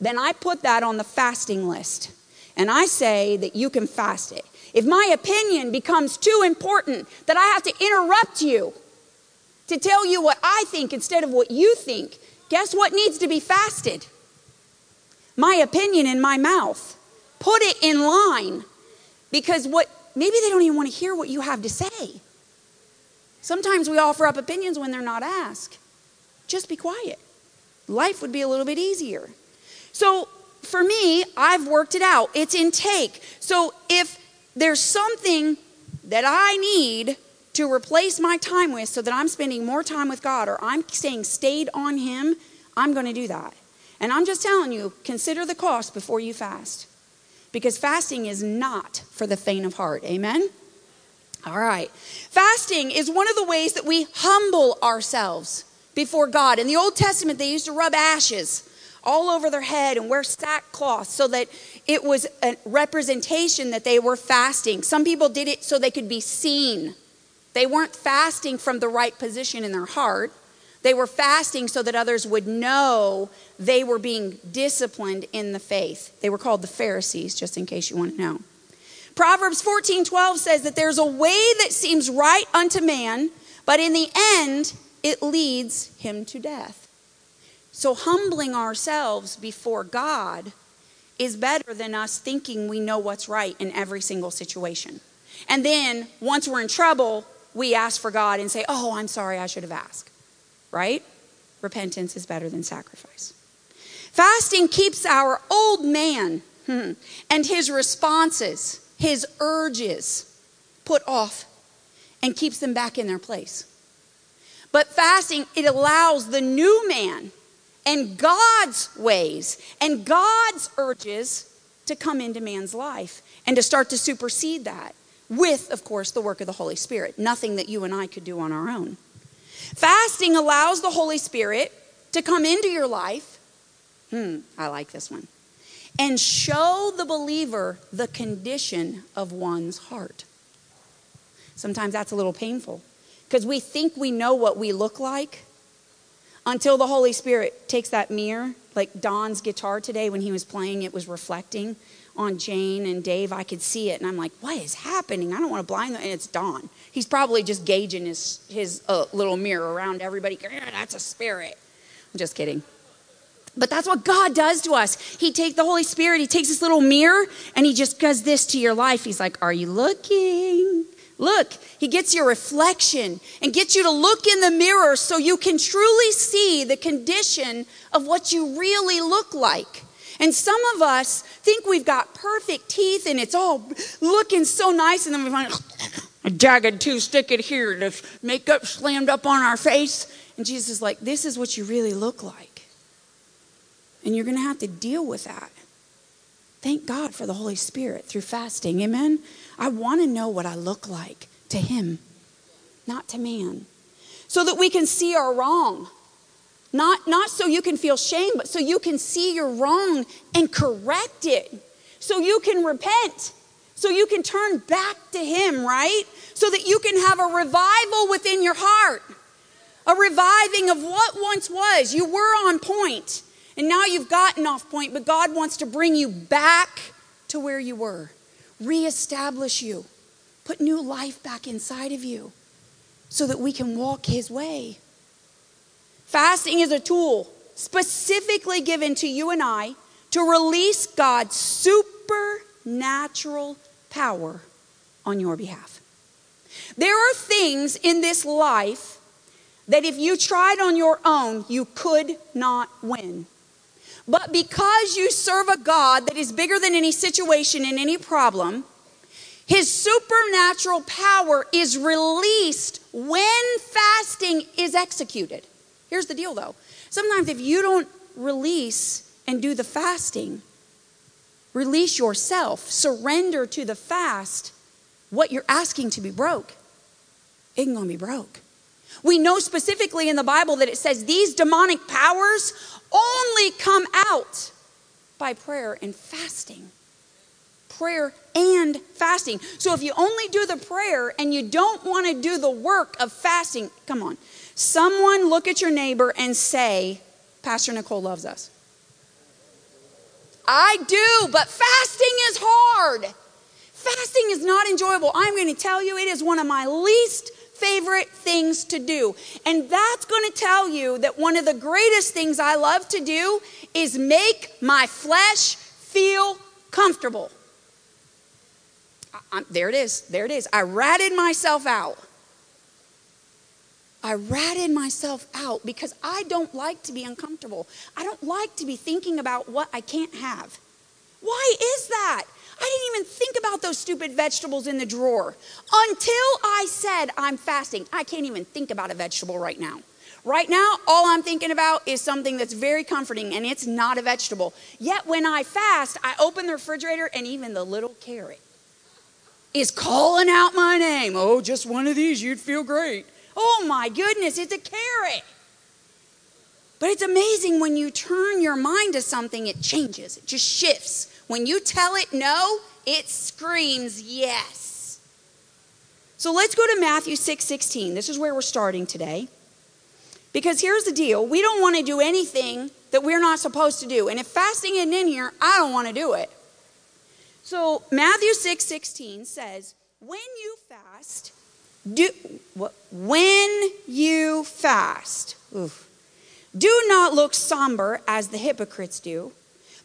then I put that on the fasting list. And I say that you can fast it. If my opinion becomes too important that I have to interrupt you to tell you what I think instead of what you think, guess what needs to be fasted? My opinion in my mouth. Put it in line. Because what maybe they don't even want to hear what you have to say. Sometimes we offer up opinions when they're not asked. Just be quiet. Life would be a little bit easier. So for me, I've worked it out. It's intake. So if there's something that I need to replace my time with so that I'm spending more time with God or I'm staying stayed on Him, I'm going to do that. And I'm just telling you, consider the cost before you fast. Because fasting is not for the faint of heart. Amen? All right. Fasting is one of the ways that we humble ourselves before God. In the Old Testament, they used to rub ashes all over their head and wear sackcloth so that it was a representation that they were fasting. Some people did it so they could be seen. They weren't fasting from the right position in their heart. They were fasting so that others would know they were being disciplined in the faith. They were called the Pharisees, just in case you want to know. Proverbs 14 12 says that there's a way that seems right unto man, but in the end, it leads him to death. So, humbling ourselves before God is better than us thinking we know what's right in every single situation. And then, once we're in trouble, we ask for God and say, Oh, I'm sorry, I should have asked. Right? Repentance is better than sacrifice. Fasting keeps our old man hmm, and his responses, his urges, put off and keeps them back in their place. But fasting, it allows the new man and God's ways and God's urges to come into man's life and to start to supersede that with, of course, the work of the Holy Spirit. Nothing that you and I could do on our own. Fasting allows the Holy Spirit to come into your life. Hmm, I like this one. And show the believer the condition of one's heart. Sometimes that's a little painful because we think we know what we look like until the Holy Spirit takes that mirror, like Don's guitar today when he was playing, it was reflecting on Jane and Dave, I could see it, and I'm like, what is happening? I don't want to blind them. And it's Don. He's probably just gauging his, his uh, little mirror around everybody. That's a spirit. I'm just kidding. But that's what God does to us. He takes the Holy Spirit, He takes this little mirror, and He just does this to your life. He's like, Are you looking? Look, He gets your reflection and gets you to look in the mirror so you can truly see the condition of what you really look like. And some of us think we've got perfect teeth and it's all looking so nice, and then we find a jagged tooth sticking here, the makeup slammed up on our face. And Jesus is like, This is what you really look like. And you're going to have to deal with that. Thank God for the Holy Spirit through fasting. Amen? I want to know what I look like to Him, not to man, so that we can see our wrong not, not so you can feel shame, but so you can see you're wrong and correct it. So you can repent. So you can turn back to Him, right? So that you can have a revival within your heart. A reviving of what once was. You were on point, and now you've gotten off point, but God wants to bring you back to where you were, reestablish you, put new life back inside of you so that we can walk His way. Fasting is a tool specifically given to you and I to release God's supernatural power on your behalf. There are things in this life that if you tried on your own, you could not win. But because you serve a God that is bigger than any situation and any problem, His supernatural power is released when fasting is executed. Here's the deal though. Sometimes if you don't release and do the fasting, release yourself, surrender to the fast, what you're asking to be broke, it ain't gonna be broke. We know specifically in the Bible that it says these demonic powers only come out by prayer and fasting. Prayer and fasting. So if you only do the prayer and you don't want to do the work of fasting, come on. Someone look at your neighbor and say, Pastor Nicole loves us. I do, but fasting is hard. Fasting is not enjoyable. I'm going to tell you, it is one of my least favorite things to do. And that's going to tell you that one of the greatest things I love to do is make my flesh feel comfortable. I, there it is. There it is. I ratted myself out. I ratted myself out because I don't like to be uncomfortable. I don't like to be thinking about what I can't have. Why is that? I didn't even think about those stupid vegetables in the drawer until I said I'm fasting. I can't even think about a vegetable right now. Right now, all I'm thinking about is something that's very comforting, and it's not a vegetable. Yet when I fast, I open the refrigerator, and even the little carrot is calling out my name. Oh, just one of these, you'd feel great. Oh my goodness, it's a carrot. But it's amazing when you turn your mind to something, it changes, it just shifts. When you tell it no, it screams yes. So let's go to Matthew 6 16. This is where we're starting today. Because here's the deal we don't want to do anything that we're not supposed to do. And if fasting isn't in here, I don't want to do it. So Matthew 6 16 says, When you fast, do when you fast, oof, do not look somber as the hypocrites do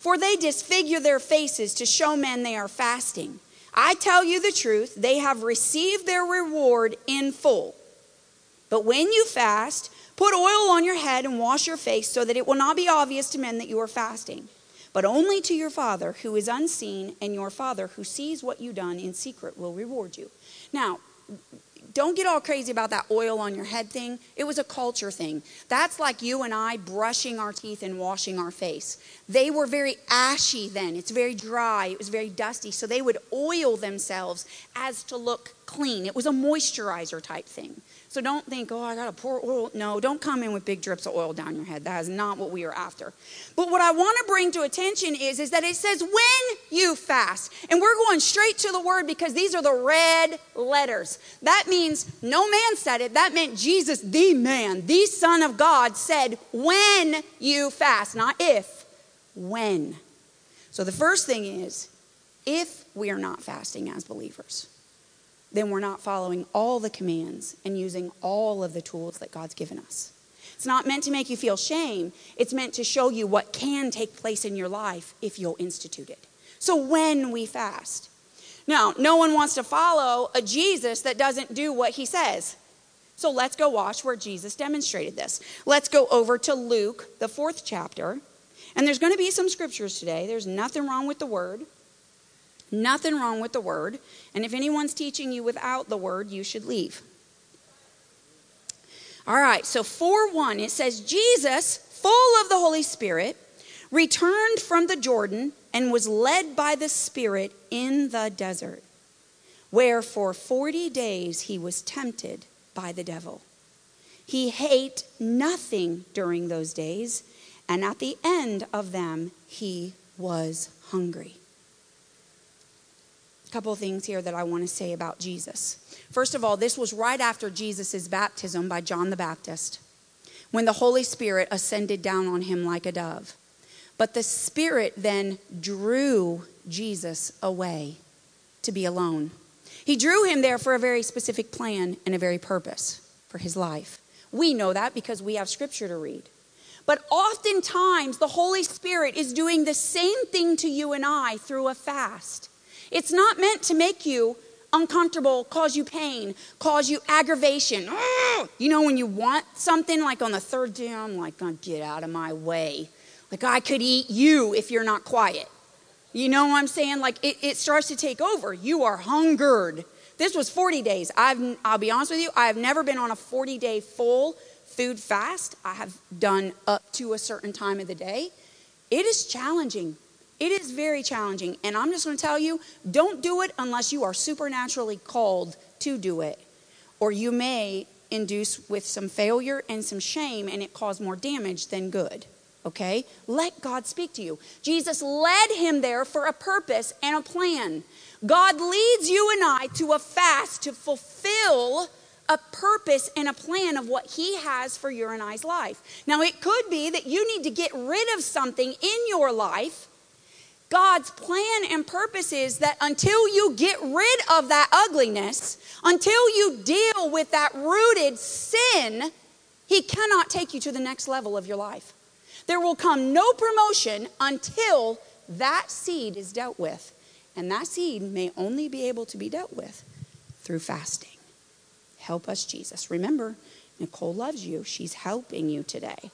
for they disfigure their faces to show men they are fasting. I tell you the truth, they have received their reward in full. But when you fast, put oil on your head and wash your face so that it will not be obvious to men that you are fasting, but only to your Father who is unseen, and your Father who sees what you done in secret will reward you. Now, don't get all crazy about that oil on your head thing. It was a culture thing. That's like you and I brushing our teeth and washing our face. They were very ashy then. It's very dry. It was very dusty. So they would oil themselves as to look clean. It was a moisturizer type thing. So don't think, oh, I got to pour oil. No, don't come in with big drips of oil down your head. That is not what we are after. But what I want to bring to attention is, is that it says when you fast. And we're going straight to the word because these are the red letters. That means no man said it. That meant Jesus, the man, the Son of God, said when you fast, not if, when. So the first thing is, if we are not fasting as believers then we're not following all the commands and using all of the tools that God's given us. It's not meant to make you feel shame, it's meant to show you what can take place in your life if you'll institute it. So when we fast, now, no one wants to follow a Jesus that doesn't do what he says. So let's go watch where Jesus demonstrated this. Let's go over to Luke, the fourth chapter. And there's going to be some scriptures today. There's nothing wrong with the word. Nothing wrong with the word. And if anyone's teaching you without the word, you should leave. All right, so 4 1, it says, Jesus, full of the Holy Spirit, returned from the Jordan and was led by the Spirit in the desert, where for 40 days he was tempted by the devil. He ate nothing during those days, and at the end of them, he was hungry couple things here that I want to say about Jesus. First of all, this was right after Jesus' baptism by John the Baptist, when the Holy Spirit ascended down on him like a dove. But the Spirit then drew Jesus away to be alone. He drew him there for a very specific plan and a very purpose for his life. We know that because we have scripture to read. But oftentimes, the Holy Spirit is doing the same thing to you and I through a fast. It's not meant to make you uncomfortable, cause you pain, cause you aggravation. Oh, you know, when you want something, like on the third day, I'm like, oh, get out of my way. Like, I could eat you if you're not quiet. You know what I'm saying? Like it, it starts to take over. You are hungered. This was 40 days. I've, I'll be honest with you, I have never been on a 40 day full food fast. I have done up to a certain time of the day. It is challenging. It is very challenging. And I'm just going to tell you don't do it unless you are supernaturally called to do it. Or you may induce with some failure and some shame, and it cause more damage than good. Okay? Let God speak to you. Jesus led him there for a purpose and a plan. God leads you and I to a fast to fulfill a purpose and a plan of what He has for your and I's life. Now, it could be that you need to get rid of something in your life. God's plan and purpose is that until you get rid of that ugliness, until you deal with that rooted sin, He cannot take you to the next level of your life. There will come no promotion until that seed is dealt with. And that seed may only be able to be dealt with through fasting. Help us, Jesus. Remember, Nicole loves you. She's helping you today.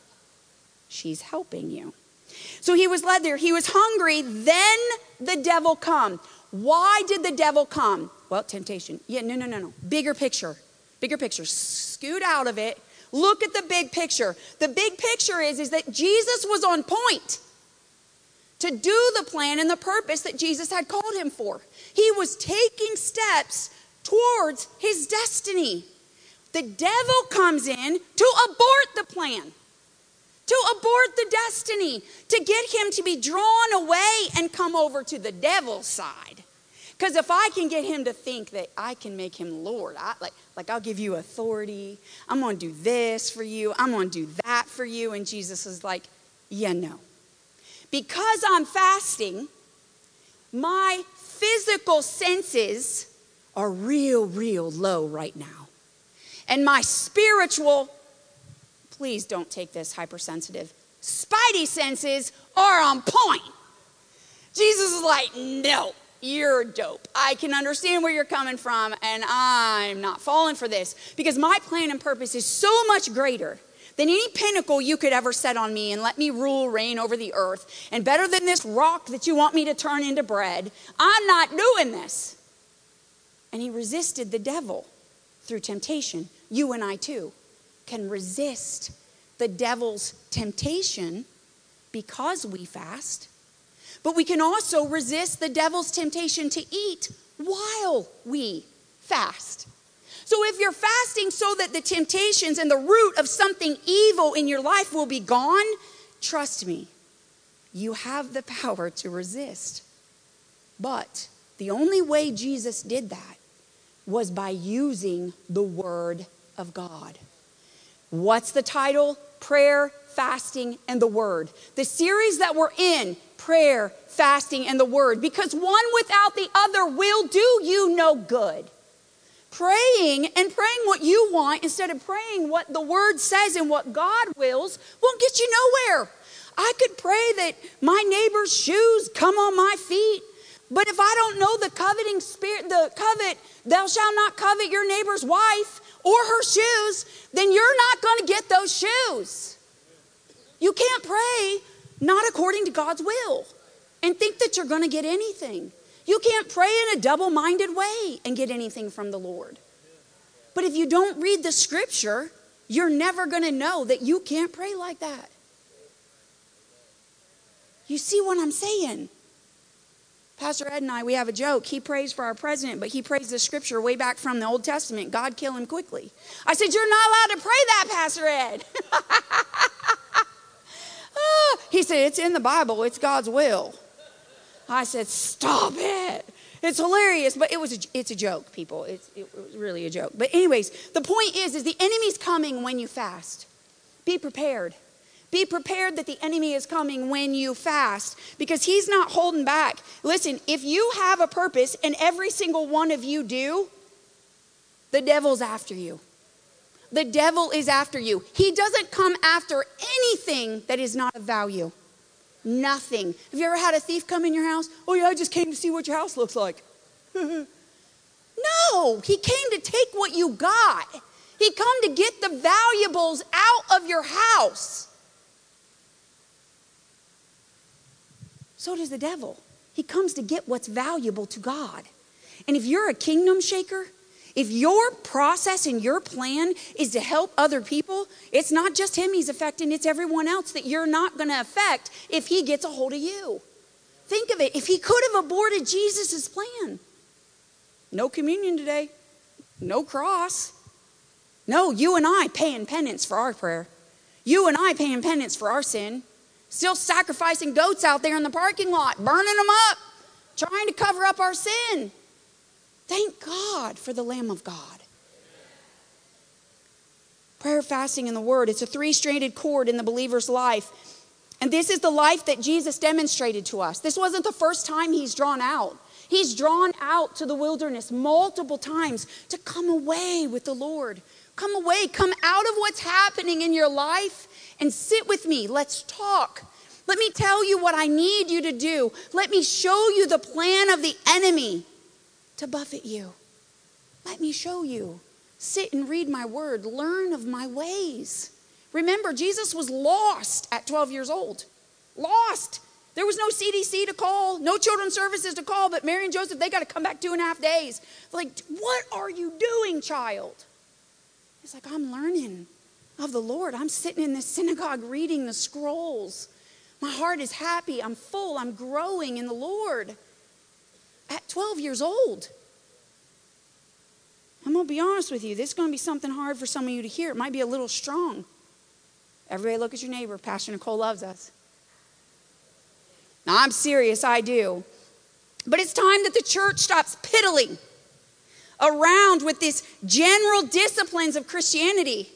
She's helping you. So he was led there. He was hungry. Then the devil come. Why did the devil come? Well, temptation. Yeah, no, no, no, no. Bigger picture. Bigger picture. Scoot out of it. Look at the big picture. The big picture is, is that Jesus was on point to do the plan and the purpose that Jesus had called him for. He was taking steps towards his destiny. The devil comes in to abort the plan, to abort the destiny, to get him to be drawn away and come over to the devil's side. Because if I can get him to think that I can make him Lord, I, like, like I'll give you authority, I'm going to do this for you, I'm going to do that for you. And Jesus is like, yeah, no. Because I'm fasting, my physical senses are real, real low right now. And my spiritual, please don't take this hypersensitive, spidey senses are on point. Jesus is like, no, you're dope. I can understand where you're coming from, and I'm not falling for this because my plan and purpose is so much greater than any pinnacle you could ever set on me and let me rule, reign over the earth. And better than this rock that you want me to turn into bread, I'm not doing this. And he resisted the devil through temptation. You and I too can resist the devil's temptation because we fast. But we can also resist the devil's temptation to eat while we fast. So if you're fasting so that the temptations and the root of something evil in your life will be gone, trust me, you have the power to resist. But the only way Jesus did that was by using the Word of God. What's the title? Prayer, Fasting, and the Word. The series that we're in, prayer, fasting, and the Word, because one without the other will do you no good praying and praying what you want instead of praying what the word says and what God wills won't get you nowhere. I could pray that my neighbor's shoes come on my feet, but if I don't know the coveting spirit, the covet, thou shalt not covet your neighbor's wife or her shoes, then you're not going to get those shoes. You can't pray not according to God's will and think that you're going to get anything. You can't pray in a double minded way and get anything from the Lord. But if you don't read the scripture, you're never going to know that you can't pray like that. You see what I'm saying? Pastor Ed and I, we have a joke. He prays for our president, but he prays the scripture way back from the Old Testament God kill him quickly. I said, You're not allowed to pray that, Pastor Ed. oh, he said, It's in the Bible, it's God's will. I said, Stop it. It's hilarious, but it was a, it's a joke, people. It's, it was really a joke. But anyways, the point is, is the enemy's coming when you fast. Be prepared. Be prepared that the enemy is coming when you fast because he's not holding back. Listen, if you have a purpose and every single one of you do, the devil's after you. The devil is after you. He doesn't come after anything that is not of value. Nothing. Have you ever had a thief come in your house? Oh, yeah, I just came to see what your house looks like. no, he came to take what you got. He come to get the valuables out of your house. So does the devil. He comes to get what's valuable to God. And if you're a kingdom shaker, if your process and your plan is to help other people, it's not just him he's affecting, it's everyone else that you're not going to affect if he gets a hold of you. Think of it. If he could have aborted Jesus' plan, no communion today, no cross. No, you and I paying penance for our prayer. You and I paying penance for our sin. Still sacrificing goats out there in the parking lot, burning them up, trying to cover up our sin. Thank God for the Lamb of God. Prayer, fasting, and the Word. It's a three stranded cord in the believer's life. And this is the life that Jesus demonstrated to us. This wasn't the first time he's drawn out. He's drawn out to the wilderness multiple times to come away with the Lord. Come away, come out of what's happening in your life and sit with me. Let's talk. Let me tell you what I need you to do. Let me show you the plan of the enemy to buffet you. Let me show you. Sit and read my word, learn of my ways. Remember, Jesus was lost at 12 years old. Lost. There was no CDC to call, no children's services to call, but Mary and Joseph, they got to come back two and a half days. Like, what are you doing, child? He's like, I'm learning of the Lord. I'm sitting in this synagogue reading the scrolls. My heart is happy. I'm full. I'm growing in the Lord at 12 years old. I'm going to be honest with you. This is going to be something hard for some of you to hear. It might be a little strong. Everybody look at your neighbor. Pastor Nicole loves us. Now, I'm serious, I do. But it's time that the church stops piddling around with these general disciplines of Christianity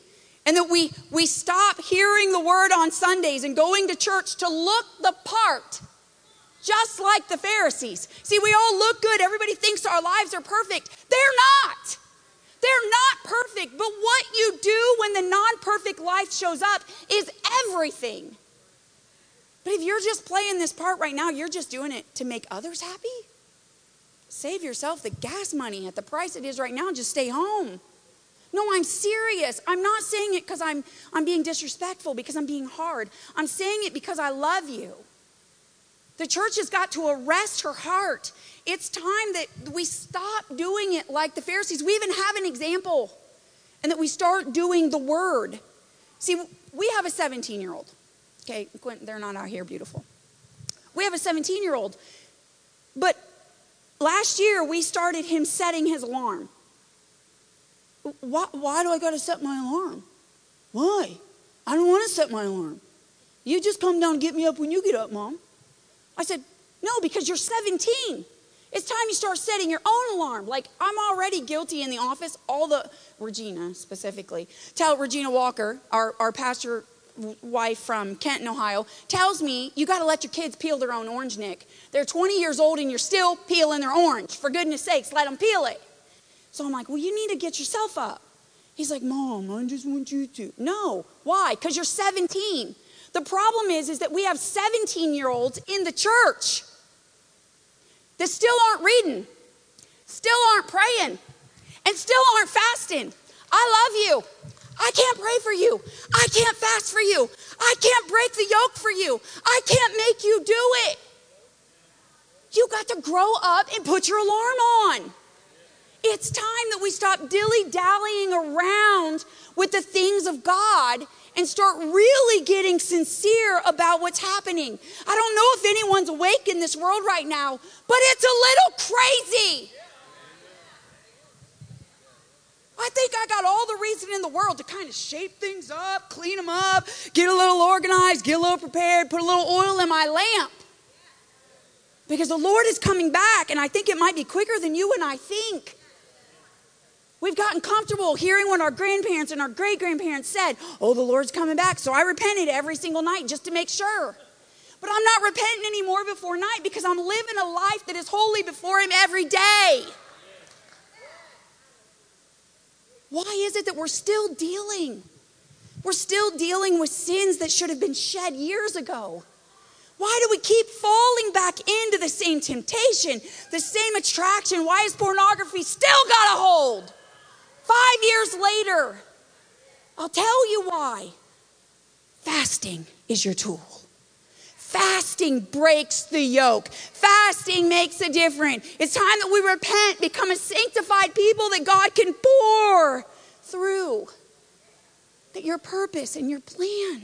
and that we, we stop hearing the word on Sundays and going to church to look the part just like the Pharisees. See, we all look good. Everybody thinks our lives are perfect. They're not. They're not perfect. But what you do when the non perfect life shows up is everything. But if you're just playing this part right now, you're just doing it to make others happy. Save yourself the gas money at the price it is right now. Just stay home. No, I'm serious. I'm not saying it because I'm, I'm being disrespectful, because I'm being hard. I'm saying it because I love you. The church has got to arrest her heart. It's time that we stop doing it like the Pharisees. We even have an example, and that we start doing the word. See, we have a 17 year old. Okay, Quentin, they're not out here beautiful. We have a 17 year old. But last year, we started him setting his alarm. Why, why do I got to set my alarm? Why? I don't want to set my alarm. You just come down and get me up when you get up, Mom. I said, No, because you're 17. It's time you start setting your own alarm. Like, I'm already guilty in the office. All the, Regina specifically, tell Regina Walker, our, our pastor wife from Kenton, Ohio, tells me you got to let your kids peel their own orange, Nick. They're 20 years old and you're still peeling their orange. For goodness sakes, let them peel it. So I'm like, well, you need to get yourself up. He's like, Mom, I just want you to. No. Why? Because you're 17. The problem is, is that we have 17 year olds in the church that still aren't reading, still aren't praying, and still aren't fasting. I love you. I can't pray for you. I can't fast for you. I can't break the yoke for you. I can't make you do it. You got to grow up and put your alarm on. It's time that we stop dilly dallying around with the things of God and start really getting sincere about what's happening. I don't know if anyone's awake in this world right now, but it's a little crazy. I think I got all the reason in the world to kind of shape things up, clean them up, get a little organized, get a little prepared, put a little oil in my lamp. Because the Lord is coming back, and I think it might be quicker than you and I think. We've gotten comfortable hearing what our grandparents and our great grandparents said. Oh, the Lord's coming back. So I repented every single night just to make sure. But I'm not repenting anymore before night because I'm living a life that is holy before Him every day. Why is it that we're still dealing? We're still dealing with sins that should have been shed years ago. Why do we keep falling back into the same temptation, the same attraction? Why is pornography still got a hold? Five years later, I'll tell you why. Fasting is your tool. Fasting breaks the yoke. Fasting makes a difference. It's time that we repent, become a sanctified people that God can pour through. That your purpose and your plan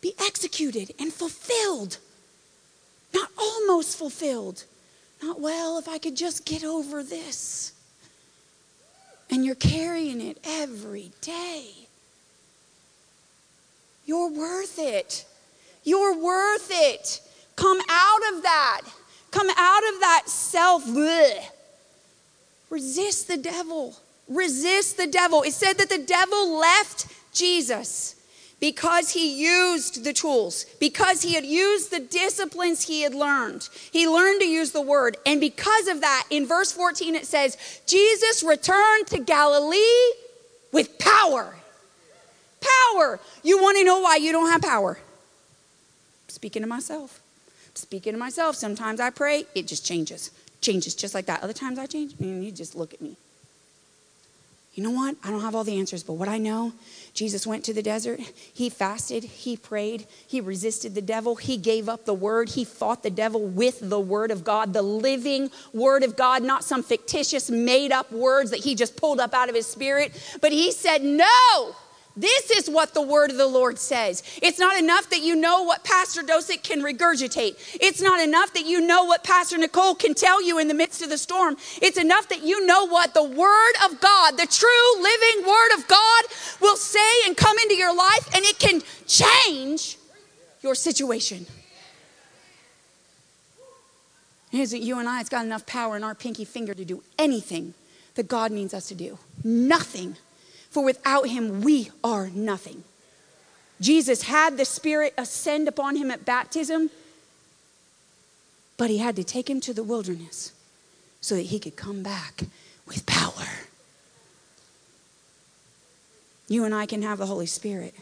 be executed and fulfilled. Not almost fulfilled. Not, well, if I could just get over this. And you're carrying it every day. You're worth it. You're worth it. Come out of that. Come out of that self. bleh. Resist the devil. Resist the devil. It said that the devil left Jesus because he used the tools, because he had used the disciplines he had learned. He learned to use the word. And because of that, in verse 14, it says, Jesus returned to Galilee with power. Power. You want to know why you don't have power? Speaking to myself. Speaking to myself. Sometimes I pray, it just changes. Changes just like that. Other times I change, and you just look at me. You know what? I don't have all the answers, but what I know, Jesus went to the desert. He fasted. He prayed. He resisted the devil. He gave up the word. He fought the devil with the word of God, the living word of God, not some fictitious, made up words that he just pulled up out of his spirit. But he said, No, this is what the word of the Lord says. It's not enough that you know what Pastor Dosick can regurgitate. It's not enough that you know what Pastor Nicole can tell you in the midst of the storm. It's enough that you know what the word of God, the true living word of God, will say and come into your life, and it can change your situation. It isn't you and I, it's got enough power in our pinky finger to do anything that God needs us to do. Nothing for without him we are nothing. Jesus had the Spirit ascend upon him at baptism, but he had to take him to the wilderness so that he could come back with power. You and I can have the Holy Spirit,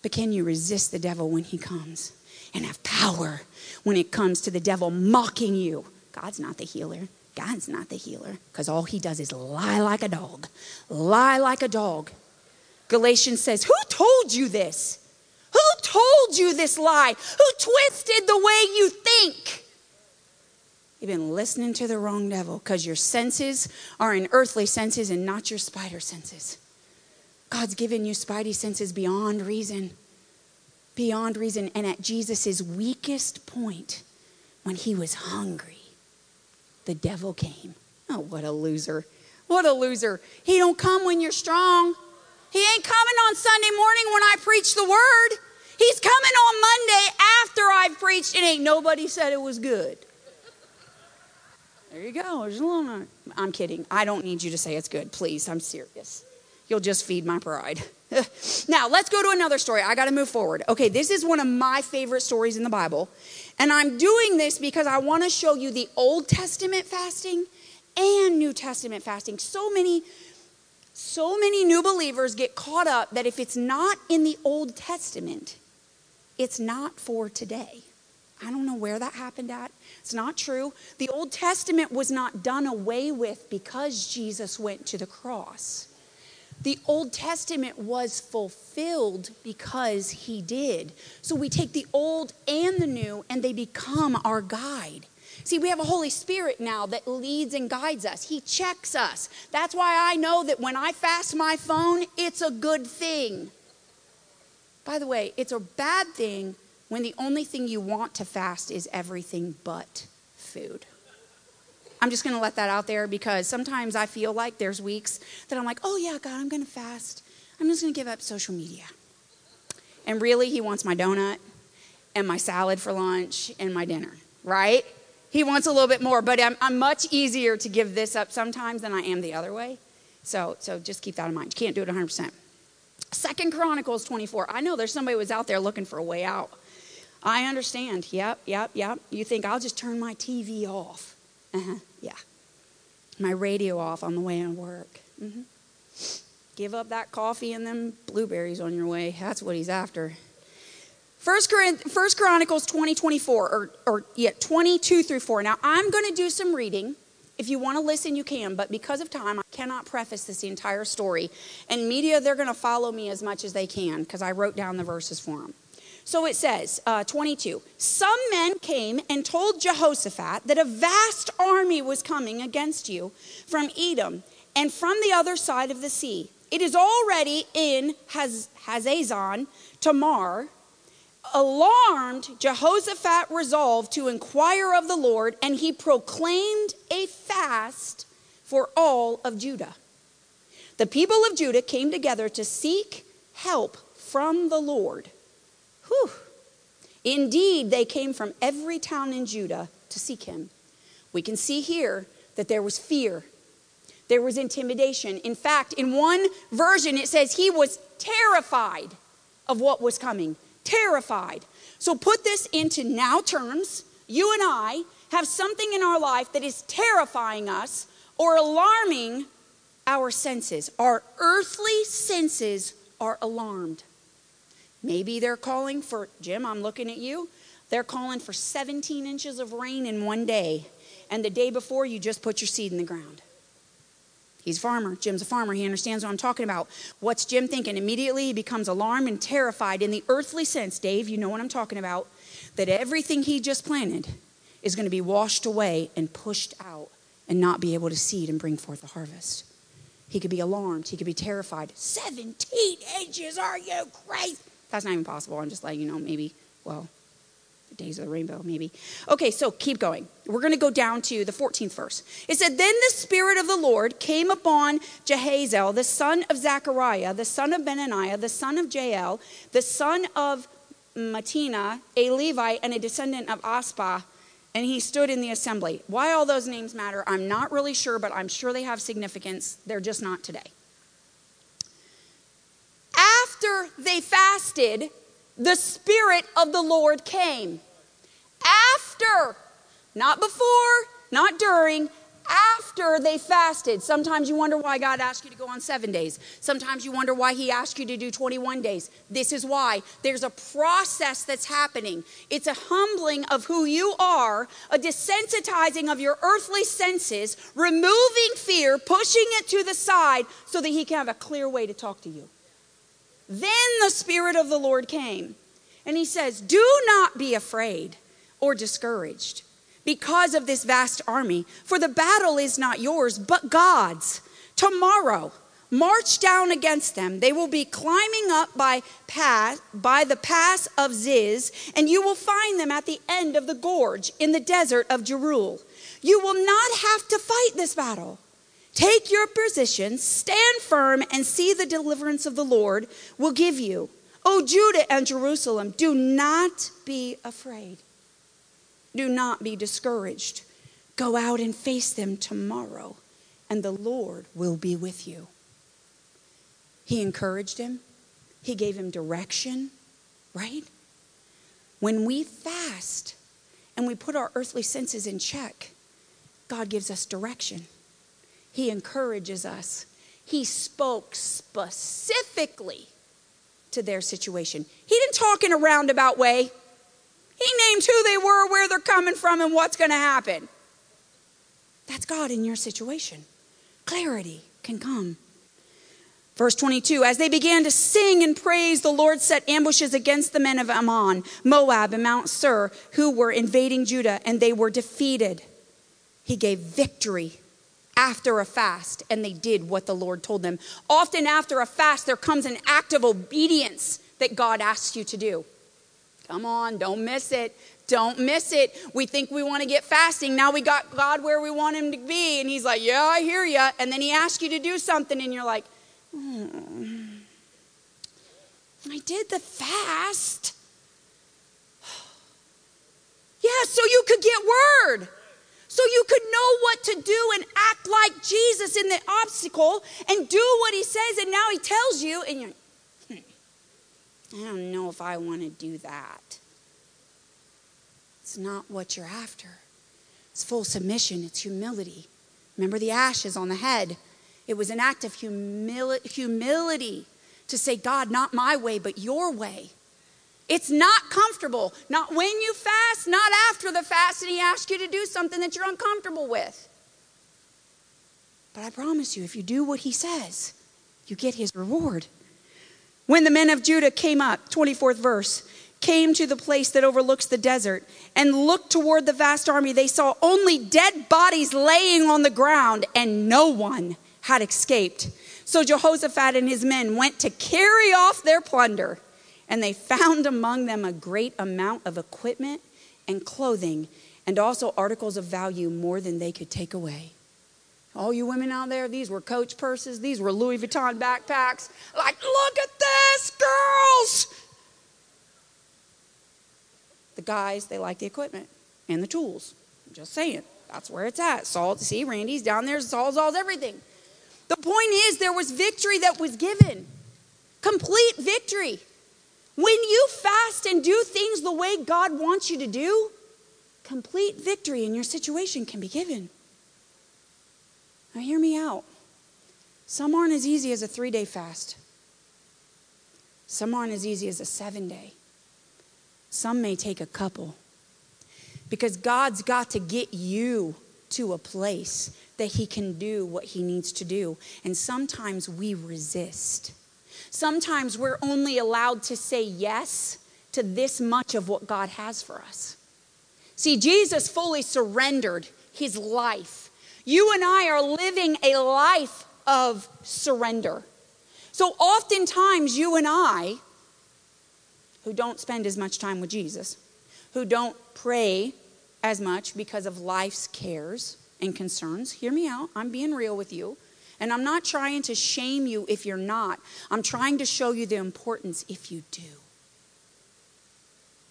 but can you resist the devil when he comes and have power when it comes to the devil mocking you? God's not the healer. God's not the healer because all he does is lie like a dog. Lie like a dog. Galatians says, Who told you this? Who told you this lie? Who twisted the way you think? You've been listening to the wrong devil because your senses are in earthly senses and not your spider senses. God's given you spidey senses beyond reason. Beyond reason. And at Jesus' weakest point, when he was hungry, the devil came. Oh, what a loser. What a loser. He don't come when you're strong. He ain't coming on Sunday morning when I preach the word. He's coming on Monday after I've preached and ain't nobody said it was good. There you go. There's a little, I'm kidding. I don't need you to say it's good. Please, I'm serious. You'll just feed my pride. now, let's go to another story. I got to move forward. Okay, this is one of my favorite stories in the Bible. And I'm doing this because I want to show you the Old Testament fasting and New Testament fasting. So many so many new believers get caught up that if it's not in the Old Testament, it's not for today. I don't know where that happened at. It's not true. The Old Testament was not done away with because Jesus went to the cross. The Old Testament was fulfilled because he did. So we take the old and the new, and they become our guide. See, we have a Holy Spirit now that leads and guides us. He checks us. That's why I know that when I fast my phone, it's a good thing. By the way, it's a bad thing when the only thing you want to fast is everything but food. I'm just going to let that out there because sometimes I feel like there's weeks that I'm like, oh, yeah, God, I'm going to fast. I'm just going to give up social media. And really, He wants my donut and my salad for lunch and my dinner, right? He wants a little bit more, but I'm, I'm much easier to give this up sometimes than I am the other way. So, so just keep that in mind. You can't do it 100%. Second Chronicles 24. I know there's somebody was out there looking for a way out. I understand. Yep, yep, yep. You think I'll just turn my TV off. Uh-huh, yeah. My radio off on the way to work. Mm-hmm. Give up that coffee and them blueberries on your way. That's what he's after. First, First Chronicles 20, 24, or, or yeah, 22 through 4. Now, I'm going to do some reading. If you want to listen, you can, but because of time, I cannot preface this entire story. And media, they're going to follow me as much as they can because I wrote down the verses for them. So it says, uh, 22. Some men came and told Jehoshaphat that a vast army was coming against you from Edom and from the other side of the sea. It is already in Haz- Hazazon Tamar. Alarmed, Jehoshaphat resolved to inquire of the Lord, and he proclaimed a fast for all of Judah. The people of Judah came together to seek help from the Lord. Whew. Indeed, they came from every town in Judah to seek him. We can see here that there was fear, there was intimidation. In fact, in one version, it says he was terrified of what was coming. Terrified. So put this into now terms. You and I have something in our life that is terrifying us or alarming our senses. Our earthly senses are alarmed. Maybe they're calling for, Jim, I'm looking at you. They're calling for 17 inches of rain in one day. And the day before, you just put your seed in the ground. He's a farmer. Jim's a farmer. He understands what I'm talking about. What's Jim thinking? Immediately, he becomes alarmed and terrified in the earthly sense. Dave, you know what I'm talking about. That everything he just planted is going to be washed away and pushed out and not be able to seed and bring forth a harvest. He could be alarmed. He could be terrified. 17 inches, are you crazy? That's not even possible. I'm just letting you know, maybe, well, the days of the rainbow, maybe. Okay, so keep going. We're going to go down to the 14th verse. It said, Then the Spirit of the Lord came upon Jehazel, the son of Zechariah, the son of Benaniah, the son of Jael, the son of Matina, a Levite and a descendant of Aspah, and he stood in the assembly. Why all those names matter, I'm not really sure, but I'm sure they have significance. They're just not today. After they fasted, the Spirit of the Lord came. After, not before, not during, after they fasted. Sometimes you wonder why God asked you to go on seven days. Sometimes you wonder why He asked you to do 21 days. This is why. There's a process that's happening. It's a humbling of who you are, a desensitizing of your earthly senses, removing fear, pushing it to the side so that He can have a clear way to talk to you. Then the Spirit of the Lord came, and He says, Do not be afraid or discouraged because of this vast army, for the battle is not yours, but God's. Tomorrow, march down against them. They will be climbing up by pass, by the pass of Ziz, and you will find them at the end of the gorge in the desert of Jeruel. You will not have to fight this battle. Take your position, stand firm, and see the deliverance of the Lord will give you. O Judah and Jerusalem, do not be afraid. Do not be discouraged. Go out and face them tomorrow, and the Lord will be with you. He encouraged him, he gave him direction, right? When we fast and we put our earthly senses in check, God gives us direction. He encourages us. He spoke specifically to their situation. He didn't talk in a roundabout way. He named who they were, where they're coming from, and what's going to happen. That's God in your situation. Clarity can come. Verse 22 As they began to sing and praise, the Lord set ambushes against the men of Ammon, Moab, and Mount Seir, who were invading Judah, and they were defeated. He gave victory after a fast, and they did what the Lord told them. Often, after a fast, there comes an act of obedience that God asks you to do. Come on, don't miss it. Don't miss it. We think we want to get fasting. Now we got God where we want Him to be. And He's like, Yeah, I hear you. And then He asks you to do something, and you're like, oh, I did the fast. Yeah, so you could get word. So you could know what to do and act like Jesus in the obstacle and do what He says. And now He tells you, and you're, hmm, I don't know if I want to do that. It's not what you're after. It's full submission, it's humility. Remember the ashes on the head? It was an act of humili- humility to say, God, not my way, but your way. It's not comfortable. Not when you fast, not after the fast, and He asks you to do something that you're uncomfortable with. But I promise you, if you do what He says, you get His reward. When the men of Judah came up, 24th verse, came to the place that overlooks the desert and looked toward the vast army, they saw only dead bodies laying on the ground, and no one had escaped. So Jehoshaphat and his men went to carry off their plunder, and they found among them a great amount of equipment and clothing, and also articles of value more than they could take away. All you women out there, these were Coach purses, these were Louis Vuitton backpacks. Like, look at this, girls! The guys, they like the equipment and the tools. I'm just saying, that's where it's at. Saul, see, Randy's down there, Saul, Saul's everything. The point is, there was victory that was given, complete victory. When you fast and do things the way God wants you to do, complete victory in your situation can be given. Now, hear me out. Some aren't as easy as a three day fast, some aren't as easy as a seven day. Some may take a couple. Because God's got to get you to a place that He can do what He needs to do. And sometimes we resist. Sometimes we're only allowed to say yes to this much of what God has for us. See, Jesus fully surrendered His life. You and I are living a life of surrender. So oftentimes, you and I, who don't spend as much time with Jesus, who don't pray as much because of life's cares and concerns. Hear me out. I'm being real with you. And I'm not trying to shame you if you're not. I'm trying to show you the importance if you do.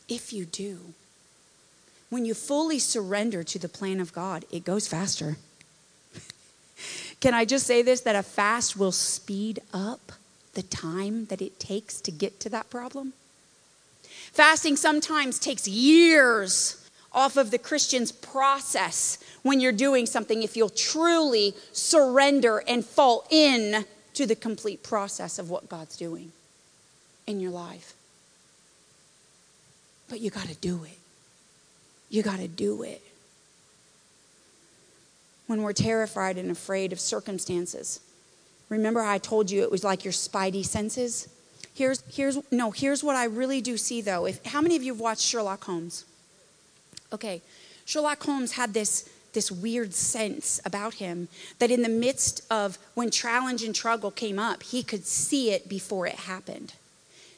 If you do. When you fully surrender to the plan of God, it goes faster. Can I just say this that a fast will speed up the time that it takes to get to that problem? Fasting sometimes takes years off of the Christian's process when you're doing something if you'll truly surrender and fall in to the complete process of what God's doing in your life. But you got to do it. You got to do it. When we're terrified and afraid of circumstances, remember I told you it was like your spidey senses? Here's, here's, no, here's what I really do see though. If, how many of you have watched Sherlock Holmes? Okay, Sherlock Holmes had this, this weird sense about him that in the midst of when challenge and struggle came up, he could see it before it happened.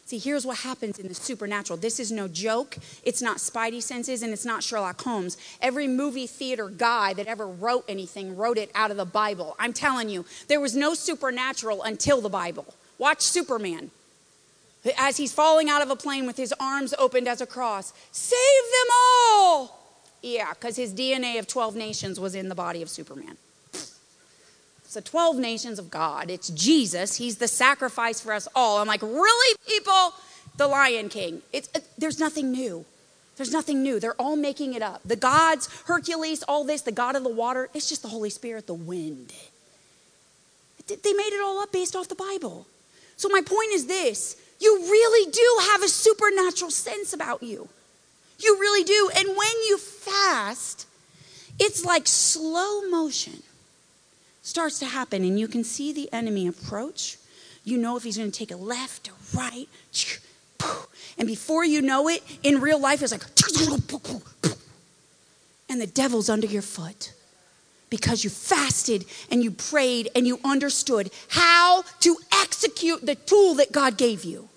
See, here's what happens in the supernatural. This is no joke. It's not Spidey senses and it's not Sherlock Holmes. Every movie theater guy that ever wrote anything wrote it out of the Bible. I'm telling you, there was no supernatural until the Bible. Watch Superman. As he's falling out of a plane with his arms opened as a cross, save them all. Yeah, because his DNA of 12 nations was in the body of Superman. It's the 12 nations of God. It's Jesus. He's the sacrifice for us all. I'm like, really, people? The Lion King. It's, it, there's nothing new. There's nothing new. They're all making it up. The gods, Hercules, all this, the God of the water, it's just the Holy Spirit, the wind. They made it all up based off the Bible. So, my point is this you really do have a supernatural sense about you. You really do. And when you fast, it's like slow motion starts to happen, and you can see the enemy approach. You know if he's going to take a left or right. And before you know it, in real life, it's like, and the devil's under your foot because you fasted and you prayed and you understood how to execute the tool that God gave you.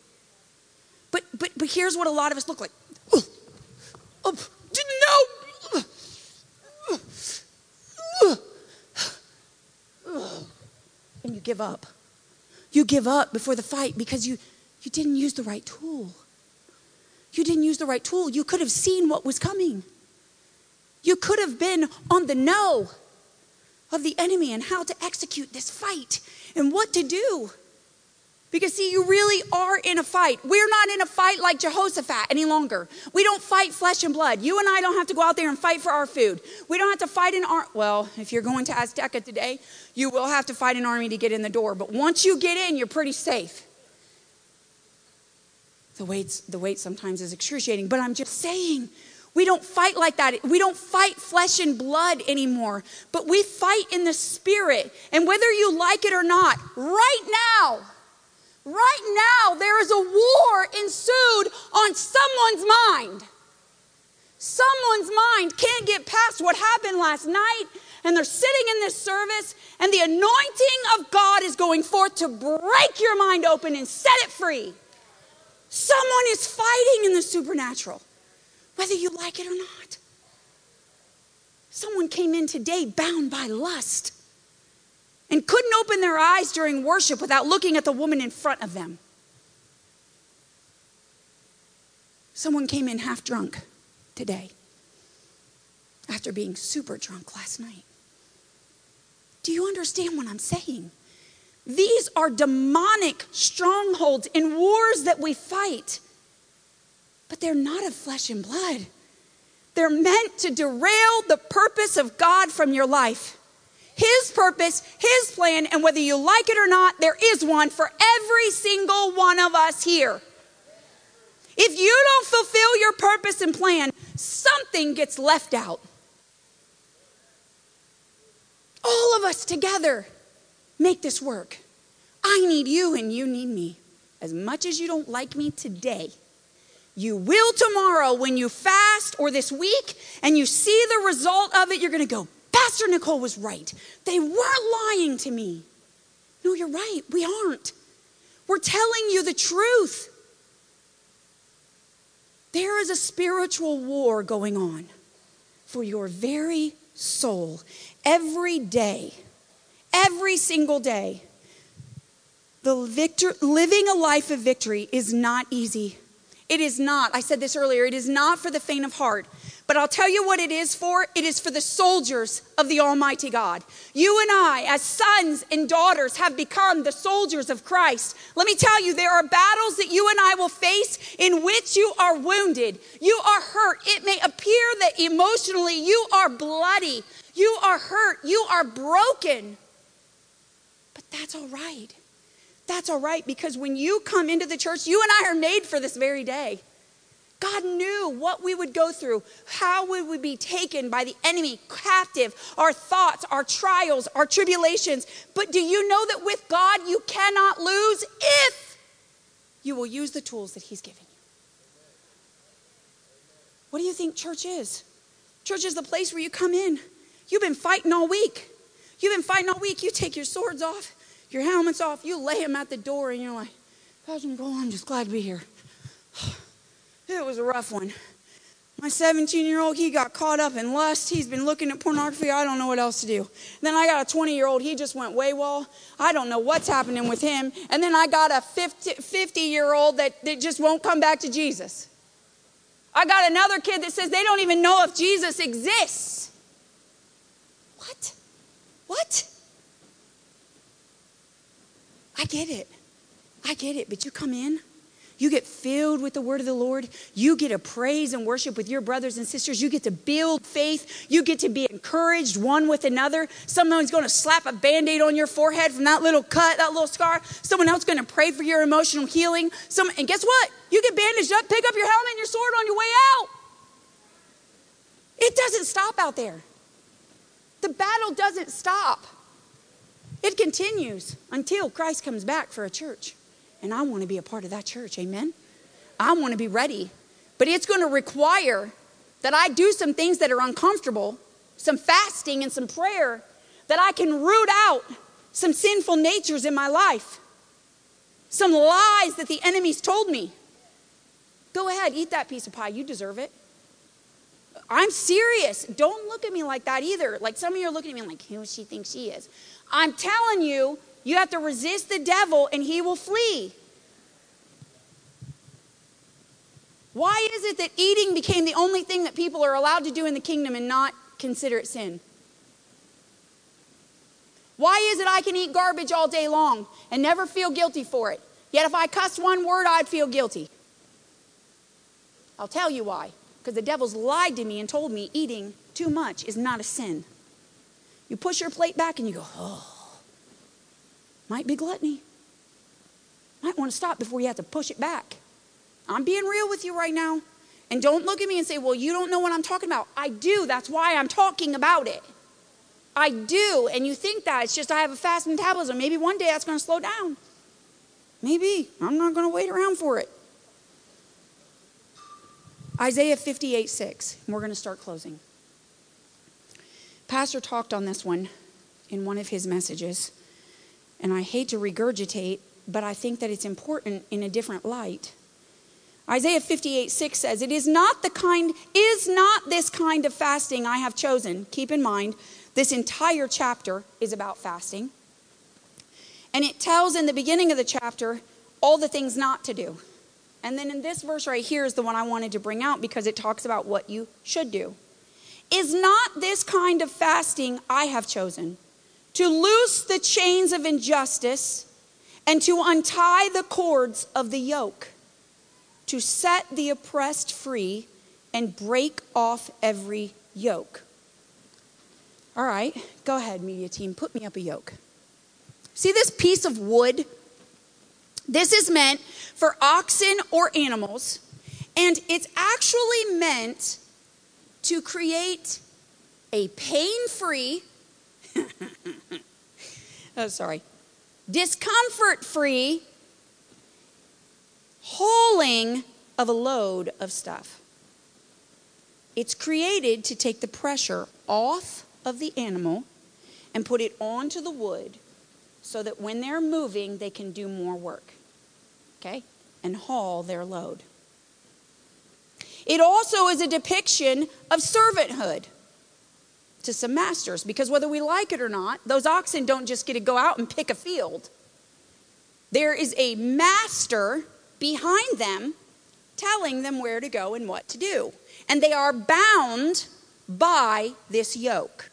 But but but here's what a lot of us look like. Oh, oh, no. And you give up. You give up before the fight because you, you didn't use the right tool. You didn't use the right tool. You could have seen what was coming. You could have been on the know of the enemy and how to execute this fight and what to do. Because, see, you really are in a fight. We're not in a fight like Jehoshaphat any longer. We don't fight flesh and blood. You and I don't have to go out there and fight for our food. We don't have to fight an army. Well, if you're going to Azteca today, you will have to fight an army to get in the door. But once you get in, you're pretty safe. The wait, the weight sometimes is excruciating, but I'm just saying, we don't fight like that. We don't fight flesh and blood anymore, but we fight in the spirit. And whether you like it or not, right now, Right now, there is a war ensued on someone's mind. Someone's mind can't get past what happened last night, and they're sitting in this service, and the anointing of God is going forth to break your mind open and set it free. Someone is fighting in the supernatural, whether you like it or not. Someone came in today bound by lust and couldn't open their eyes during worship without looking at the woman in front of them. Someone came in half drunk today after being super drunk last night. Do you understand what I'm saying? These are demonic strongholds in wars that we fight, but they're not of flesh and blood. They're meant to derail the purpose of God from your life. His purpose, His plan, and whether you like it or not, there is one for every single one of us here. If you don't fulfill your purpose and plan, something gets left out. All of us together make this work. I need you and you need me. As much as you don't like me today, you will tomorrow when you fast or this week and you see the result of it, you're going to go, Pastor Nicole was right. They weren't lying to me. No, you're right. We aren't. We're telling you the truth. There is a spiritual war going on for your very soul every day, every single day. The victor, living a life of victory is not easy. It is not. I said this earlier. It is not for the faint of heart. But I'll tell you what it is for. It is for the soldiers of the Almighty God. You and I, as sons and daughters, have become the soldiers of Christ. Let me tell you, there are battles that you and I will face in which you are wounded. You are hurt. It may appear that emotionally you are bloody. You are hurt. You are broken. But that's all right. That's all right because when you come into the church, you and I are made for this very day. God knew what we would go through, how would we would be taken by the enemy captive, our thoughts, our trials, our tribulations. But do you know that with God you cannot lose if you will use the tools that He's given you? What do you think church is? Church is the place where you come in. You've been fighting all week. You've been fighting all week. You take your swords off, your helmets off, you lay them at the door, and you're like, Pastor Nicole, I'm just glad to be here. It was a rough one. My 17 year old, he got caught up in lust. He's been looking at pornography. I don't know what else to do. Then I got a 20 year old, he just went waywall. I don't know what's happening with him. And then I got a 50 year old that, that just won't come back to Jesus. I got another kid that says they don't even know if Jesus exists. What? What? I get it. I get it. But you come in you get filled with the word of the Lord. You get to praise and worship with your brothers and sisters. You get to build faith. You get to be encouraged one with another. Someone's going to slap a band aid on your forehead from that little cut, that little scar. Someone else going to pray for your emotional healing. Some, and guess what? You get bandaged up, pick up your helmet and your sword on your way out. It doesn't stop out there. The battle doesn't stop. It continues until Christ comes back for a church. And I want to be a part of that church. Amen. I want to be ready. But it's going to require that I do some things that are uncomfortable, some fasting and some prayer, that I can root out some sinful natures in my life, some lies that the enemy's told me. Go ahead, eat that piece of pie. You deserve it. I'm serious. Don't look at me like that either. Like some of you are looking at me like, who she thinks she is. I'm telling you, you have to resist the devil and he will flee. Why is it that eating became the only thing that people are allowed to do in the kingdom and not consider it sin? Why is it I can eat garbage all day long and never feel guilty for it? Yet if I cuss one word, I'd feel guilty. I'll tell you why. Because the devil's lied to me and told me eating too much is not a sin. You push your plate back and you go, oh. Might be gluttony. Might want to stop before you have to push it back. I'm being real with you right now. And don't look at me and say, well, you don't know what I'm talking about. I do. That's why I'm talking about it. I do. And you think that. It's just I have a fast metabolism. Maybe one day that's going to slow down. Maybe. I'm not going to wait around for it. Isaiah 58 6. We're going to start closing. Pastor talked on this one in one of his messages, and I hate to regurgitate, but I think that it's important in a different light. Isaiah 58 6 says, It is not the kind, is not this kind of fasting I have chosen. Keep in mind, this entire chapter is about fasting. And it tells in the beginning of the chapter all the things not to do. And then in this verse right here is the one I wanted to bring out because it talks about what you should do. Is not this kind of fasting I have chosen to loose the chains of injustice and to untie the cords of the yoke, to set the oppressed free and break off every yoke? All right, go ahead, media team, put me up a yoke. See this piece of wood? This is meant for oxen or animals, and it's actually meant to create a pain free, oh, sorry, discomfort free hauling of a load of stuff. It's created to take the pressure off of the animal and put it onto the wood so that when they're moving, they can do more work. Okay? And haul their load. It also is a depiction of servanthood to some masters because whether we like it or not, those oxen don't just get to go out and pick a field. There is a master behind them telling them where to go and what to do. And they are bound by this yoke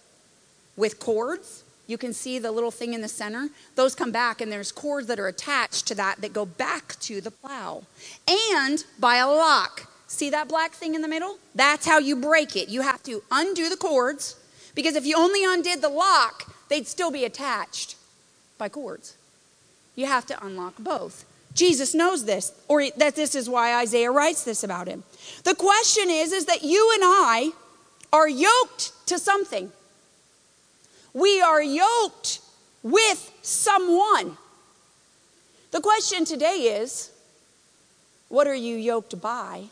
with cords. You can see the little thing in the center. Those come back, and there's cords that are attached to that that go back to the plow. And by a lock. See that black thing in the middle? That's how you break it. You have to undo the cords because if you only undid the lock, they'd still be attached by cords. You have to unlock both. Jesus knows this, or that this is why Isaiah writes this about him. The question is, is that you and I are yoked to something. We are yoked with someone. The question today is what are you yoked by?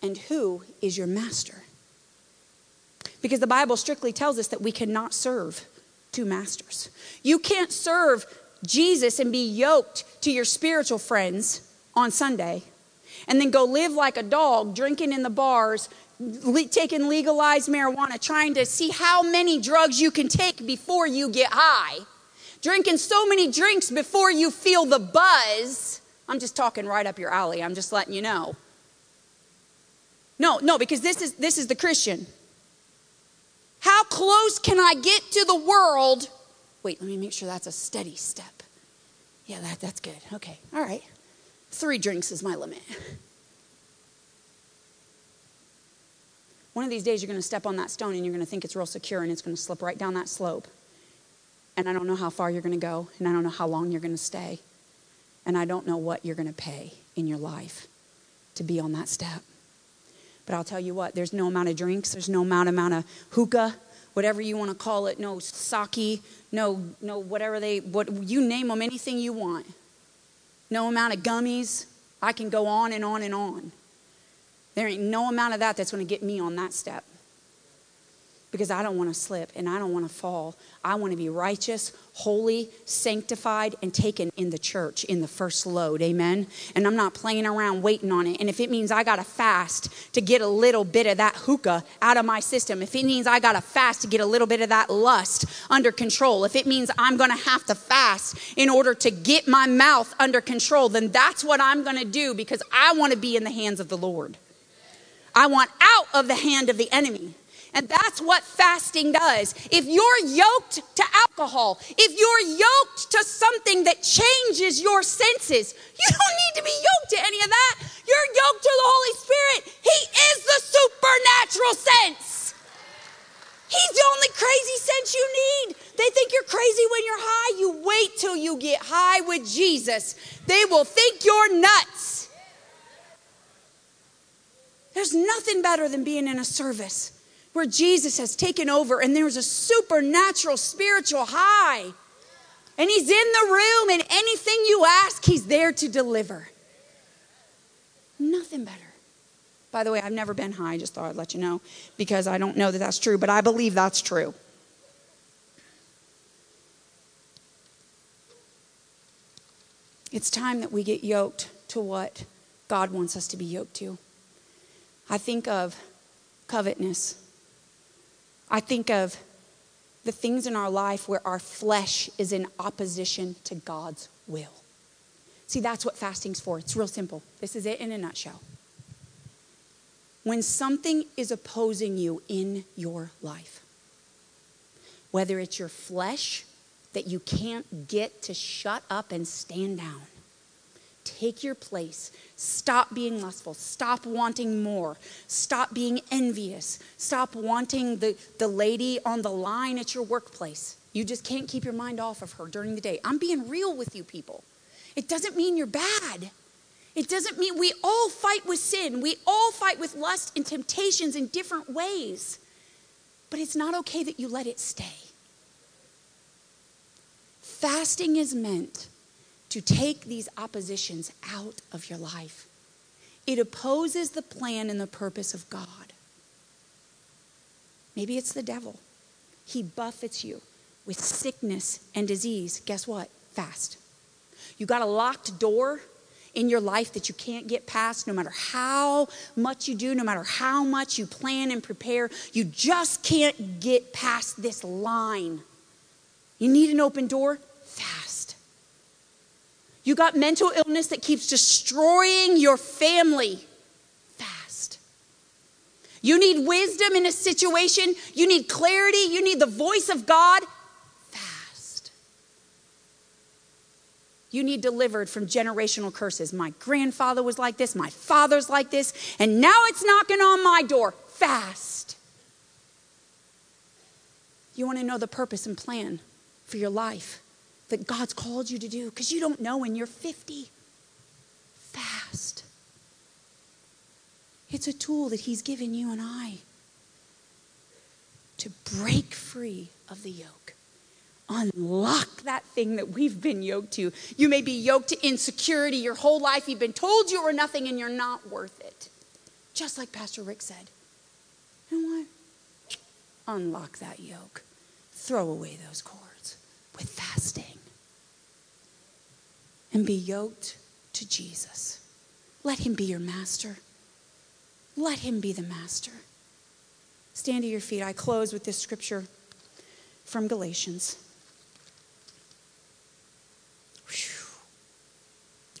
And who is your master? Because the Bible strictly tells us that we cannot serve two masters. You can't serve Jesus and be yoked to your spiritual friends on Sunday and then go live like a dog, drinking in the bars, le- taking legalized marijuana, trying to see how many drugs you can take before you get high, drinking so many drinks before you feel the buzz. I'm just talking right up your alley. I'm just letting you know. No, no, because this is this is the Christian. How close can I get to the world? Wait, let me make sure that's a steady step. Yeah, that, that's good. Okay, all right. Three drinks is my limit. One of these days, you're going to step on that stone and you're going to think it's real secure and it's going to slip right down that slope. And I don't know how far you're going to go, and I don't know how long you're going to stay. And I don't know what you're going to pay in your life to be on that step. But I'll tell you what, there's no amount of drinks, there's no amount, amount of hookah, whatever you want to call it, no sake, no, no whatever they, what you name them, anything you want. No amount of gummies. I can go on and on and on. There ain't no amount of that that's going to get me on that step. Because I don't want to slip and I don't want to fall. I want to be righteous, holy, sanctified, and taken in the church in the first load. Amen. And I'm not playing around waiting on it. And if it means I got to fast to get a little bit of that hookah out of my system, if it means I got to fast to get a little bit of that lust under control, if it means I'm going to have to fast in order to get my mouth under control, then that's what I'm going to do because I want to be in the hands of the Lord. I want out of the hand of the enemy. And that's what fasting does. If you're yoked to alcohol, if you're yoked to something that changes your senses, you don't need to be yoked to any of that. You're yoked to the Holy Spirit. He is the supernatural sense. He's the only crazy sense you need. They think you're crazy when you're high. You wait till you get high with Jesus. They will think you're nuts. There's nothing better than being in a service where Jesus has taken over and there's a supernatural spiritual high. And He's in the room, and anything you ask, He's there to deliver. Nothing better. By the way, I've never been high, I just thought I'd let you know, because I don't know that that's true, but I believe that's true. It's time that we get yoked to what God wants us to be yoked to. I think of covetousness. I think of the things in our life where our flesh is in opposition to God's will. See, that's what fasting's for. It's real simple. This is it in a nutshell. When something is opposing you in your life, whether it's your flesh that you can't get to shut up and stand down, take your place. Stop being lustful. Stop wanting more. Stop being envious. Stop wanting the, the lady on the line at your workplace. You just can't keep your mind off of her during the day. I'm being real with you people. It doesn't mean you're bad. It doesn't mean we all fight with sin. We all fight with lust and temptations in different ways. But it's not okay that you let it stay. Fasting is meant to take these oppositions out of your life. It opposes the plan and the purpose of God. Maybe it's the devil. He buffets you with sickness and disease. Guess what? Fast. You got a locked door in your life that you can't get past no matter how much you do, no matter how much you plan and prepare. You just can't get past this line. You need an open door? Fast. You got mental illness that keeps destroying your family? Fast. You need wisdom in a situation, you need clarity, you need the voice of God? Fast. You need delivered from generational curses. My grandfather was like this, my father's like this, and now it's knocking on my door. Fast. You want to know the purpose and plan for your life that God's called you to do because you don't know when you're 50. Fast. It's a tool that He's given you and I to break free of the yoke. Unlock that thing that we've been yoked to. You may be yoked to insecurity your whole life. You've been told you are nothing and you're not worth it. Just like Pastor Rick said. You know what? Unlock that yoke. Throw away those cords with fasting. And be yoked to Jesus. Let him be your master. Let him be the master. Stand to your feet. I close with this scripture from Galatians. Whew.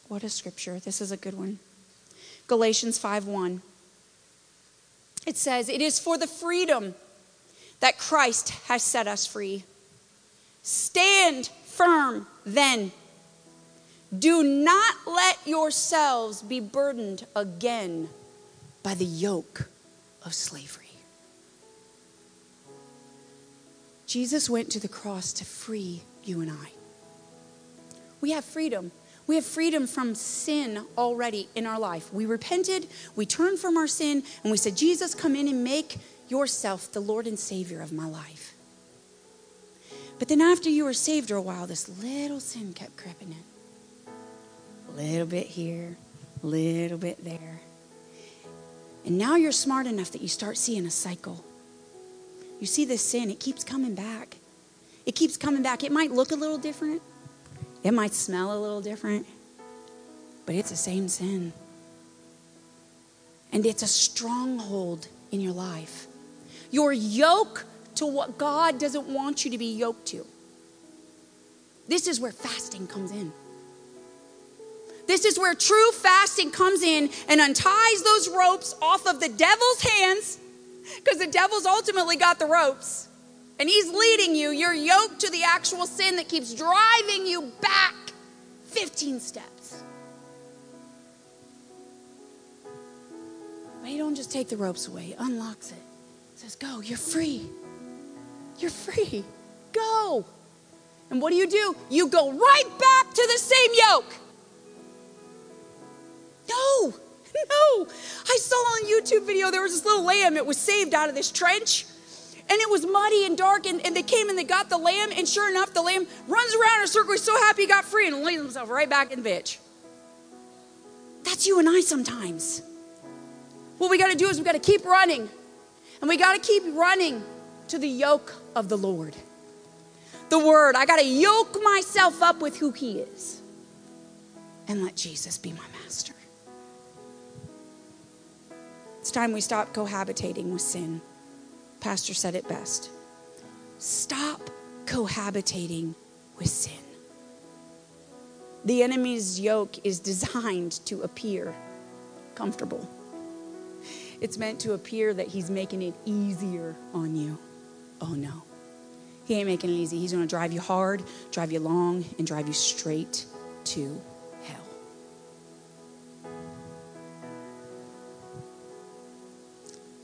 What a scripture. This is a good one. Galatians 5:1. It says, "It is for the freedom that Christ has set us free. Stand firm then. Do not let yourselves be burdened again by the yoke of slavery." Jesus went to the cross to free you and I. We have freedom. We have freedom from sin already in our life. We repented, we turned from our sin, and we said, Jesus, come in and make yourself the Lord and Savior of my life. But then after you were saved for a while, this little sin kept creeping in. A little bit here, a little bit there. And now you're smart enough that you start seeing a cycle. You see this sin, it keeps coming back. It keeps coming back. It might look a little different, it might smell a little different, but it's the same sin. And it's a stronghold in your life. Your yoke to what God doesn't want you to be yoked to. This is where fasting comes in. This is where true fasting comes in and unties those ropes off of the devil's hands because the devil's ultimately got the ropes and he's leading you. You're yoked to the actual sin that keeps driving you back 15 steps. But he don't just take the ropes away, he unlocks it. He Says, Go, you're free. You're free. Go. And what do you do? You go right back to the same yoke. No, no. I saw on YouTube video there was this little lamb. It was saved out of this trench. and it was muddy and dark, and, and they came and they got the lamb, and sure enough, the lamb runs around in a circle. He's so happy he got free and lays himself right back in the bitch. That's you and I sometimes. What we got to do is we got to keep running, and we got to keep running to the yoke of the Lord. The word, I got to yoke myself up with who He is and let Jesus be my It's time we stop cohabitating with sin. Pastor said it best. Stop cohabitating with sin. The enemy's yoke is designed to appear comfortable. It's meant to appear that he's making it easier on you. Oh no. He ain't making it easy. He's going to drive you hard, drive you long, and drive you straight to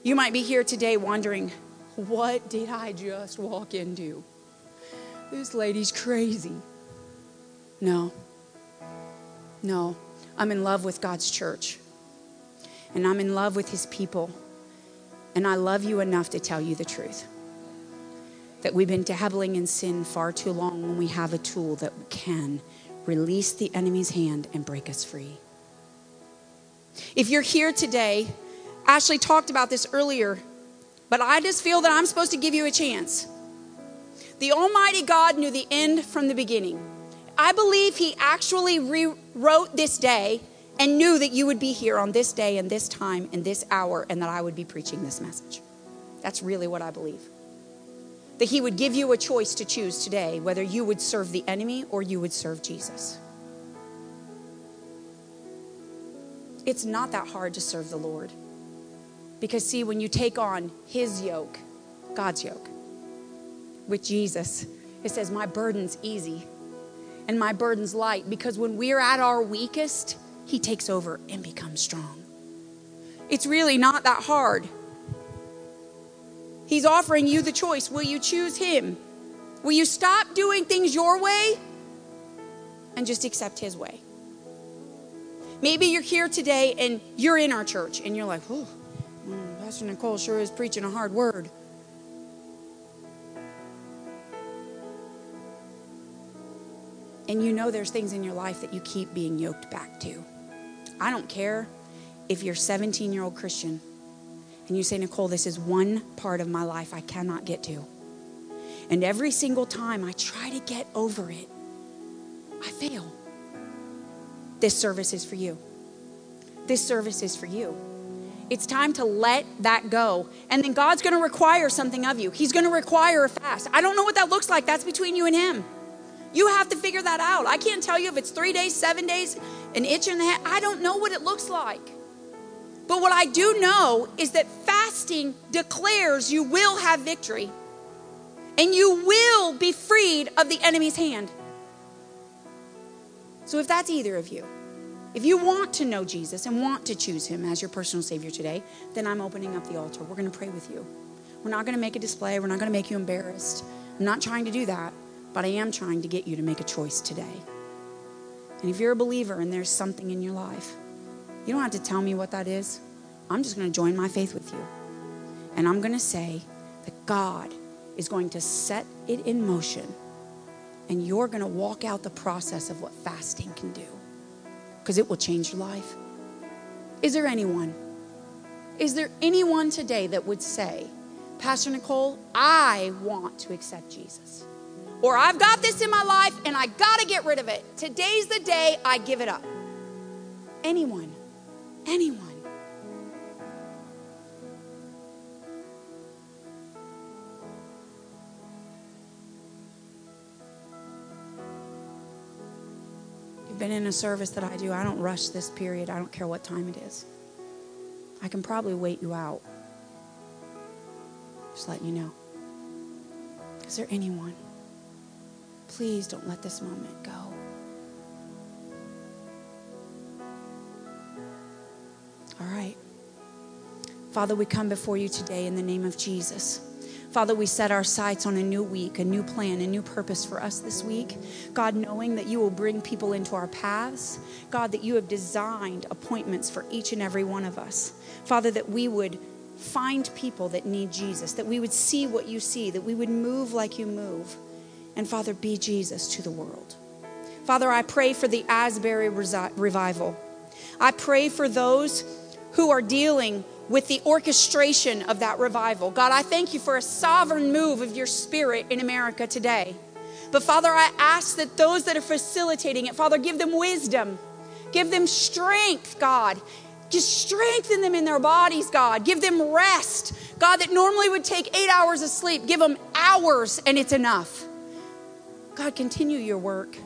You might be here today wondering, what did I just walk into? This lady's crazy. No. No. I'm in love with God's church. And I'm in love with his people. And I love you enough to tell you the truth. That we've been dabbling in sin far too long when we have a tool that can release the enemy's hand and break us free. If you're here today, Ashley talked about this earlier, but I just feel that I'm supposed to give you a chance. The Almighty God knew the end from the beginning. I believe He actually rewrote this day and knew that you would be here on this day and this time and this hour and that I would be preaching this message. That's really what I believe. That He would give you a choice to choose today whether you would serve the enemy or you would serve Jesus. It's not that hard to serve the Lord. Because, see, when you take on His yoke, God's yoke, with Jesus, it says, My burden's easy and my burden's light. Because when we're at our weakest, He takes over and becomes strong. It's really not that hard. He's offering you the choice. Will you choose Him? Will you stop doing things your way and just accept His way? Maybe you're here today and you're in our church and you're like, oh, Pastor Nicole sure is preaching a hard word. And you know there's things in your life that you keep being yoked back to. I don't care if you're 17 year old Christian and you say, Nicole, this is one part of my life I cannot get to. And every single time I try to get over it, I fail. This service is for you. This service is for you. It's time to let that go. And then God's going to require something of you. He's going to require a fast. I don't know what that looks like. That's between you and Him. You have to figure that out. I can't tell you if it's three days, seven days, an itch in the head. I don't know what it looks like. But what I do know is that fasting declares you will have victory and you will be freed of the enemy's hand. So if that's either of you, if you want to know Jesus and want to choose him as your personal Savior today, then I'm opening up the altar. We're going to pray with you. We're not going to make a display, we're not going to make you embarrassed. I'm not trying to do that, but I am trying to get you to make a choice today. And if you're a believer and there's something in your life, you don't have to tell me what that is. I'm just going to join my faith with you. And I'm going to say that God is going to set it in motion, and you're going to walk out the process of what fasting can do because it will change your life. Is there anyone? Is there anyone today that would say, Pastor Nicole, I want to accept Jesus? Or I've got this in my life and I got to get rid of it. Today's the day I give it up. Anyone? Anyone? Been in a service that I do, I don't rush this period. I don't care what time it is. I can probably wait you out. Just letting you know. Is there anyone? Please don't let this moment go. All right. Father, we come before you today in the name of Jesus. Father, we set our sights on a new week, a new plan, a new purpose for us this week. God, knowing that you will bring people into our paths. God, that you have designed appointments for each and every one of us. Father, that we would find people that need Jesus, that we would see what you see, that we would move like you move. And Father, be Jesus to the world. Father, I pray for the Asbury revival. I pray for those who are dealing with the orchestration of that revival. God, I thank you for a sovereign move of your spirit in America today. But Father, I ask that those that are facilitating it, Father, give them wisdom, give them strength, God. Just strengthen them in their bodies, God. Give them rest. God, that normally would take eight hours of sleep, give them hours and it's enough. God, continue your work.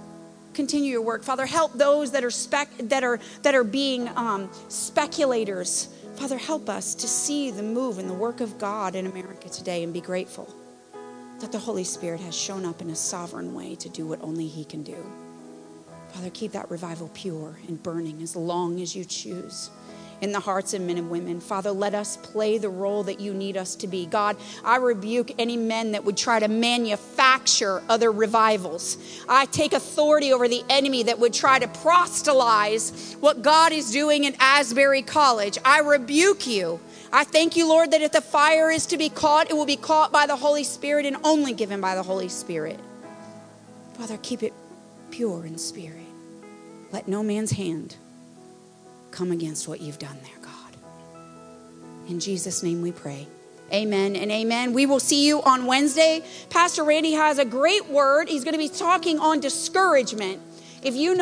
Continue your work. Father, help those that are, spec- that are, that are being um, speculators. Father, help us to see the move and the work of God in America today and be grateful that the Holy Spirit has shown up in a sovereign way to do what only He can do. Father, keep that revival pure and burning as long as you choose in the hearts of men and women. Father, let us play the role that you need us to be. God, I rebuke any men that would try to manufacture other revivals. I take authority over the enemy that would try to proselytize what God is doing in Asbury College. I rebuke you. I thank you, Lord, that if the fire is to be caught, it will be caught by the Holy Spirit and only given by the Holy Spirit. Father, keep it pure in spirit. Let no man's hand come against what you've done there, God. In Jesus' name we pray. Amen and amen. We will see you on Wednesday. Pastor Randy has a great word. He's going to be talking on discouragement. If you know